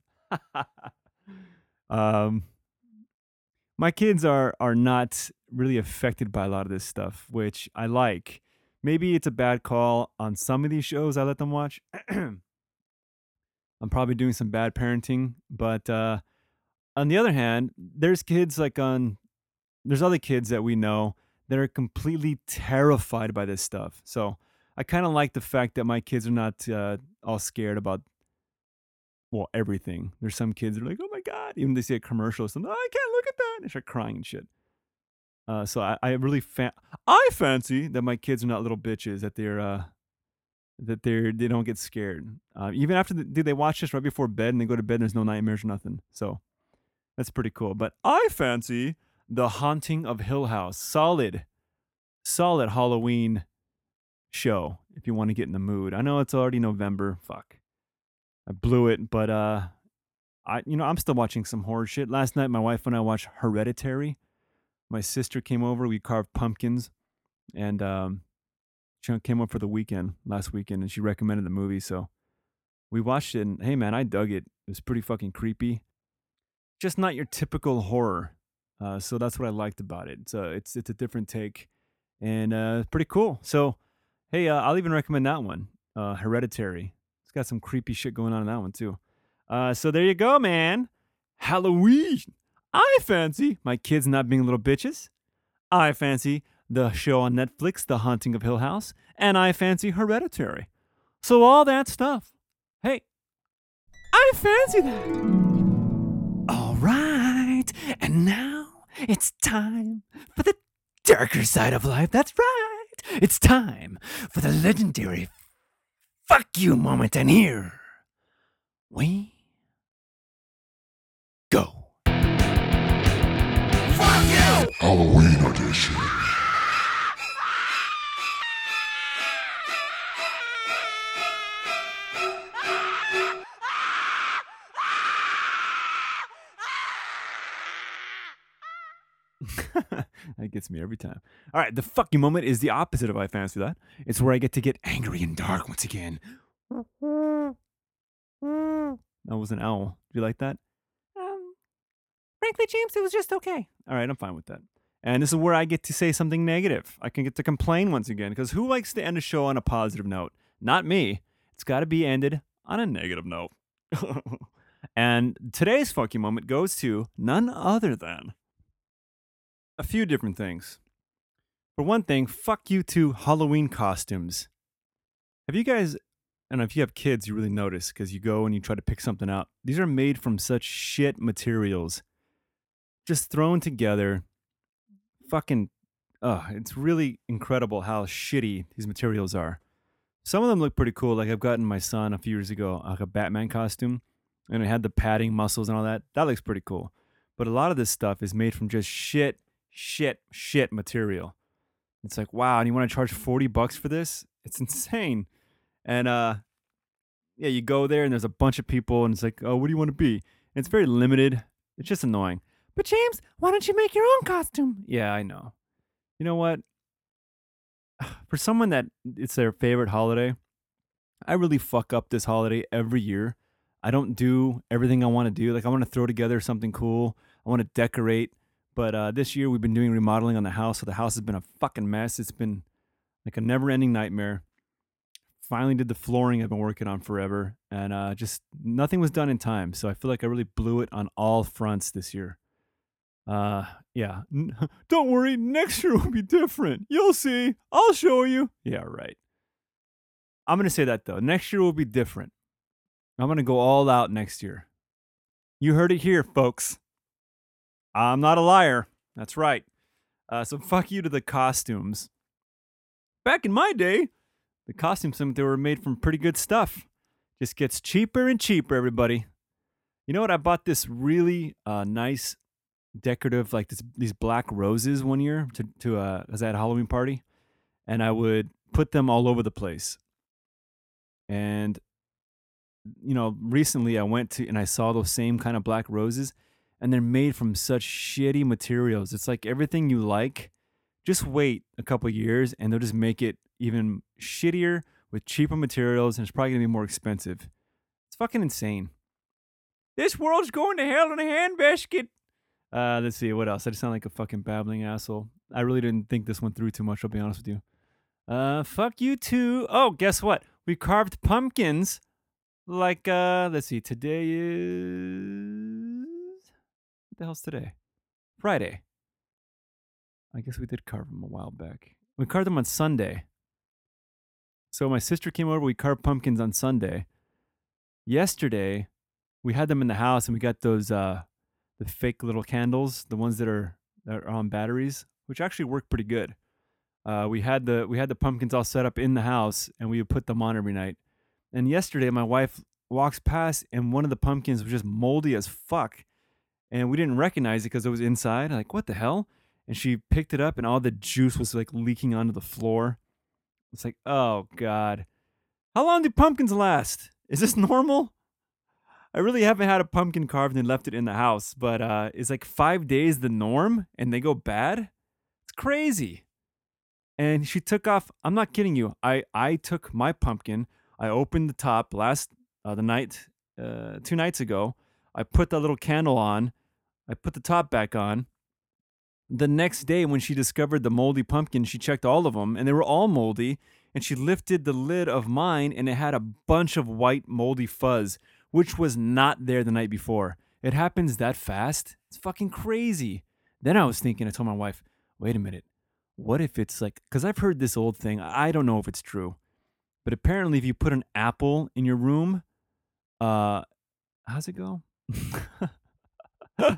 Speaker 1: um, my kids are are not really affected by a lot of this stuff, which I like. Maybe it's a bad call on some of these shows I let them watch. I'm probably doing some bad parenting, but uh, on the other hand, there's kids like on there's other kids that we know that are completely terrified by this stuff. So I kind of like the fact that my kids are not uh, all scared about well everything. There's some kids that are like, oh my god, even they see a commercial, or something, oh, I can't look at that, and they start crying and shit. Uh, so I, I really fa- I fancy that my kids are not little bitches that they're uh, that they're they don't get scared. Uh, even after the, do they watch this right before bed and they go to bed and there's no nightmares or nothing. So that's pretty cool. But I fancy the Haunting of Hill House. Solid, solid Halloween show if you want to get in the mood. I know it's already November. Fuck. I blew it, but uh I you know, I'm still watching some horror shit. Last night my wife and I watched Hereditary. My sister came over, we carved pumpkins and um she came up for the weekend last weekend and she recommended the movie, so we watched it and hey man, I dug it. It was pretty fucking creepy. Just not your typical horror. Uh, so that's what I liked about it. It's a, it's it's a different take, and uh, pretty cool. So, hey, uh, I'll even recommend that one, uh, Hereditary. It's got some creepy shit going on in that one too. Uh, so there you go, man. Halloween. I fancy my kids not being little bitches. I fancy the show on Netflix, The Haunting of Hill House, and I fancy Hereditary. So all that stuff. Hey, I fancy that. All right, and now it's time for the darker side of life. That's right. It's time for the legendary fuck you moment. And here we go.
Speaker 4: Halloween edition.
Speaker 1: That gets me every time. All right, the fuck you moment is the opposite of I fancy that. It's where I get to get angry and dark once again. That was an owl. Do you like that? Um, frankly, James, it was just okay. All right, I'm fine with that. And this is where I get to say something negative. I can get to complain once again because who likes to end a show on a positive note? Not me. It's got to be ended on a negative note. and today's fucking moment goes to none other than a few different things. For one thing, fuck you to Halloween costumes. Have you guys, and if you have kids, you really notice because you go and you try to pick something out. These are made from such shit materials, just thrown together. Fucking, uh, it's really incredible how shitty these materials are. Some of them look pretty cool. Like I've gotten my son a few years ago, like a Batman costume, and it had the padding muscles and all that. That looks pretty cool. But a lot of this stuff is made from just shit shit, shit material. It's like, wow, and you want to charge 40 bucks for this? It's insane. And uh yeah, you go there and there's a bunch of people and it's like, oh, what do you want to be? And it's very limited. It's just annoying. But James, why don't you make your own costume? Yeah, I know. You know what? For someone that it's their favorite holiday, I really fuck up this holiday every year. I don't do everything I want to do. Like I want to throw together something cool. I want to decorate. But uh, this year we've been doing remodeling on the house, so the house has been a fucking mess. It's been like a never-ending nightmare. finally did the flooring I've been working on forever, and uh, just nothing was done in time. So I feel like I really blew it on all fronts this year. Uh, yeah. Don't worry, next year will be different. You'll see. I'll show you. Yeah, right. I'm gonna say that though. Next year will be different. I'm gonna go all out next year. You heard it here, folks. I'm not a liar. That's right. Uh, so fuck you to the costumes. Back in my day, the costumes they were made from pretty good stuff. Just gets cheaper and cheaper, everybody. You know what? I bought this really uh, nice decorative, like this, these black roses one year to to uh, as I had a Halloween party, and I would put them all over the place. And you know, recently I went to and I saw those same kind of black roses, and they're made from such shitty materials. It's like everything you like. Just wait a couple years, and they'll just make it even shittier with cheaper materials, and it's probably gonna be more expensive. It's fucking insane. This world's going to hell in a handbasket. Uh, let's see what else. I just sound like a fucking babbling asshole. I really didn't think this one through too much. I'll be honest with you. Uh, fuck you too. Oh, guess what? We carved pumpkins. Like, uh, let's see. Today is what the hell's today? Friday. I guess we did carve them a while back. We carved them on Sunday. So my sister came over. We carved pumpkins on Sunday. Yesterday, we had them in the house, and we got those uh the fake little candles, the ones that are that are on batteries, which actually work pretty good. Uh, we had the we had the pumpkins all set up in the house, and we would put them on every night. And yesterday, my wife walks past, and one of the pumpkins was just moldy as fuck, and we didn't recognize it because it was inside. Like, what the hell? And she picked it up, and all the juice was like leaking onto the floor. It's like, oh god, how long do pumpkins last? Is this normal? I really haven't had a pumpkin carved and left it in the house, but uh, is like five days the norm and they go bad? It's crazy. And she took off. I'm not kidding you. I I took my pumpkin. I opened the top last uh, the night uh, two nights ago. I put that little candle on. I put the top back on. The next day, when she discovered the moldy pumpkin, she checked all of them and they were all moldy. And she lifted the lid of mine and it had a bunch of white moldy fuzz which was not there the night before. It happens that fast. It's fucking crazy. Then I was thinking, I told my wife, wait a minute. What if it's like, because I've heard this old thing. I don't know if it's true, but apparently, if you put an apple in your room, uh, how's it go?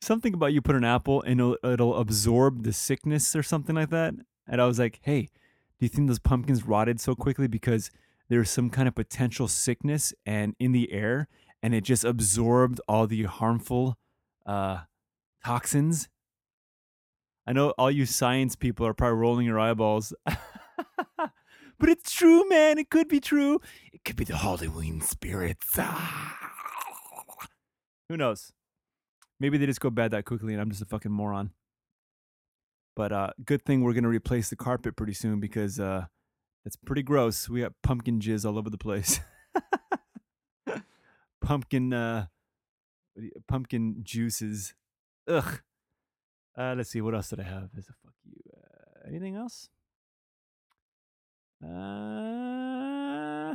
Speaker 1: something about you put an apple and it'll, it'll absorb the sickness or something like that. And I was like, hey, do you think those pumpkins rotted so quickly because there's some kind of potential sickness and in the air and it just absorbed all the harmful uh, toxins? I know all you science people are probably rolling your eyeballs. But it's true man. It could be true. It could be the halloween spirits. Who knows maybe they just go bad that quickly and i'm just a fucking moron but uh, good thing we're gonna replace the carpet pretty soon because uh, it's pretty gross. We got pumpkin jizz all over the place. pumpkin, uh, pumpkin juices. Ugh. Uh, let's see. What else did I have? Is a fuck you. Uh, anything else? Uh,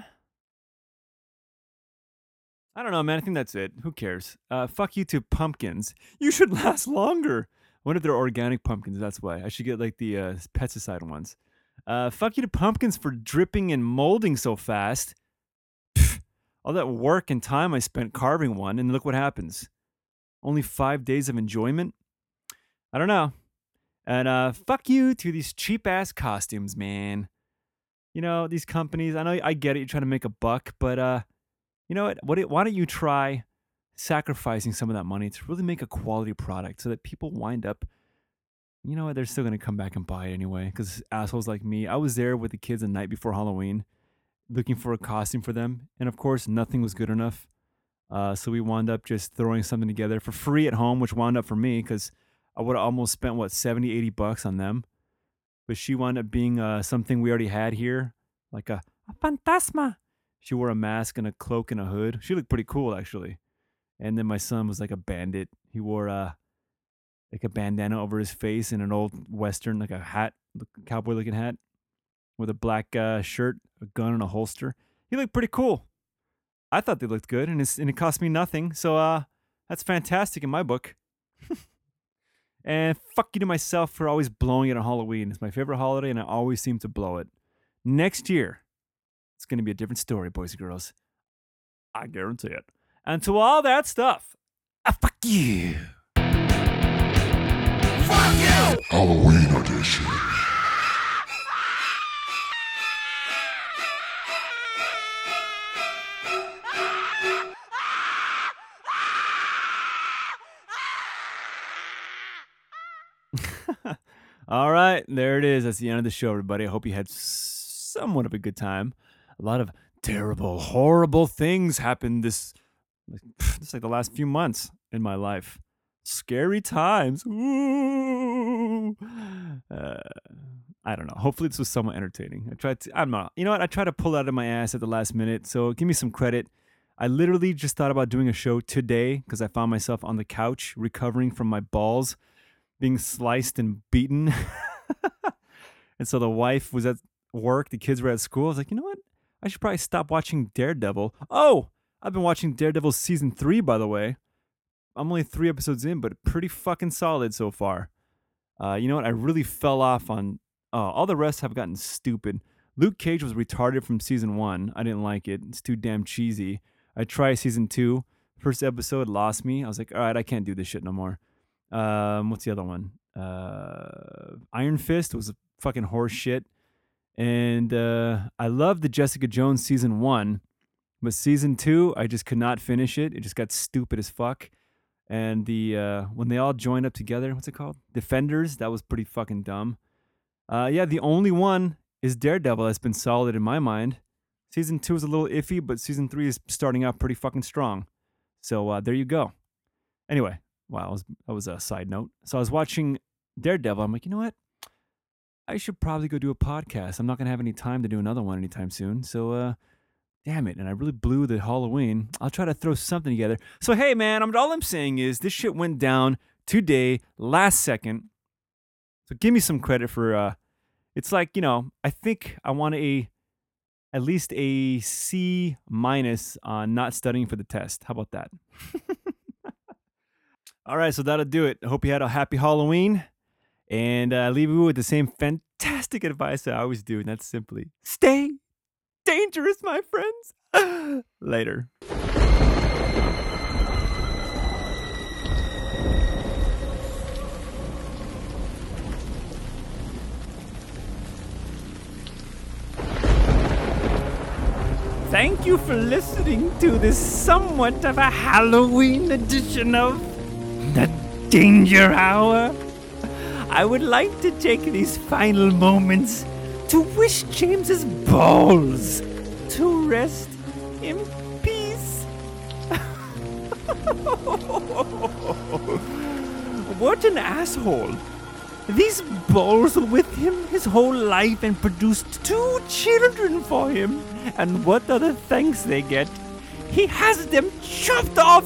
Speaker 1: I don't know, man. I think that's it. Who cares? Uh, fuck you to pumpkins. You should last longer. Wonder if they're organic pumpkins? That's why I should get like the uh, pesticide ones. Uh, fuck you to pumpkins for dripping and molding so fast. All that work and time I spent carving one, and look what happens. Only five days of enjoyment? I don't know. And uh, fuck you to these cheap ass costumes, man. You know, these companies, I know I get it, you're trying to make a buck, but uh, you know what? what why don't you try sacrificing some of that money to really make a quality product so that people wind up you know what? They're still gonna come back and buy it anyway. Because assholes like me, I was there with the kids the night before Halloween, looking for a costume for them, and of course, nothing was good enough. Uh, so we wound up just throwing something together for free at home, which wound up for me because I would have almost spent what 70, 80 bucks on them. But she wound up being uh, something we already had here, like a, a fantasma. She wore a mask and a cloak and a hood. She looked pretty cool actually. And then my son was like a bandit. He wore a uh, like a bandana over his face and an old western, like a hat, cowboy looking hat, with a black uh, shirt, a gun and a holster. He looked pretty cool. I thought they looked good, and, and it cost me nothing. So uh, that's fantastic in my book. and fuck you to myself for always blowing it on Halloween. It's my favorite holiday, and I always seem to blow it. Next year, it's going to be a different story, boys and girls. I guarantee it. And to all that stuff, ah, fuck you.
Speaker 4: Halloween edition.
Speaker 1: All right, there it is. That's the end of the show, everybody. I hope you had somewhat of a good time. A lot of terrible, horrible things happened this, just like the last few months in my life. Scary times. Ooh. Uh, I don't know. Hopefully, this was somewhat entertaining. I tried to. I'm not. You know what? I tried to pull out of my ass at the last minute. So give me some credit. I literally just thought about doing a show today because I found myself on the couch recovering from my balls being sliced and beaten. and so the wife was at work, the kids were at school. I was like, you know what? I should probably stop watching Daredevil. Oh, I've been watching Daredevil season three, by the way. I'm only three episodes in, but pretty fucking solid so far. Uh, you know what? I really fell off on. Uh, all the rest have gotten stupid. Luke Cage was retarded from season one. I didn't like it. It's too damn cheesy. I tried season two. First episode lost me. I was like, all right, I can't do this shit no more. Um, what's the other one? Uh, Iron Fist was fucking horse shit. And uh, I loved the Jessica Jones season one, but season two, I just could not finish it. It just got stupid as fuck. And the uh, when they all joined up together, what's it called? Defenders. That was pretty fucking dumb. Uh, yeah, the only one is Daredevil that's been solid in my mind. Season two is a little iffy, but season three is starting out pretty fucking strong. So uh, there you go. Anyway, wow, that was, that was a side note. So I was watching Daredevil. I'm like, you know what? I should probably go do a podcast. I'm not gonna have any time to do another one anytime soon. So, uh, damn it. And I really blew the Halloween. I'll try to throw something together. So, hey, man, I'm, all I'm saying is this shit went down today, last second. So give me some credit for. Uh, it's like you know, I think I want a at least a C minus on not studying for the test. How about that? All right, so that'll do it. I hope you had a happy Halloween. And I uh, leave you with the same fantastic advice I always do, and that's simply stay dangerous, my friends. Later. Thank you for listening to this somewhat of a Halloween edition of The Danger Hour. I would like to take these final moments to wish James's balls to rest in peace. what an asshole. These balls were with him his whole life and produced two children for him. And what are the thanks they get? He has them chopped off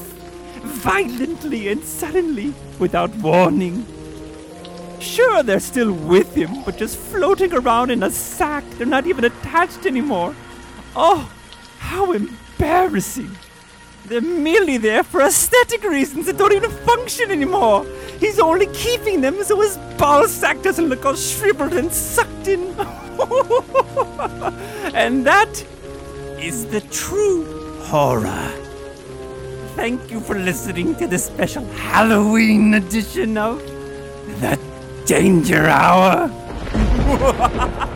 Speaker 1: violently and suddenly without warning. Sure, they're still with him, but just floating around in a sack. They're not even attached anymore. Oh, how embarrassing. They're merely there for aesthetic reasons that don't even function anymore. He's only keeping them so his ball sack doesn't look all shriveled and sucked in. and that is the true horror. Thank you for listening to this special Halloween edition of The Danger Hour.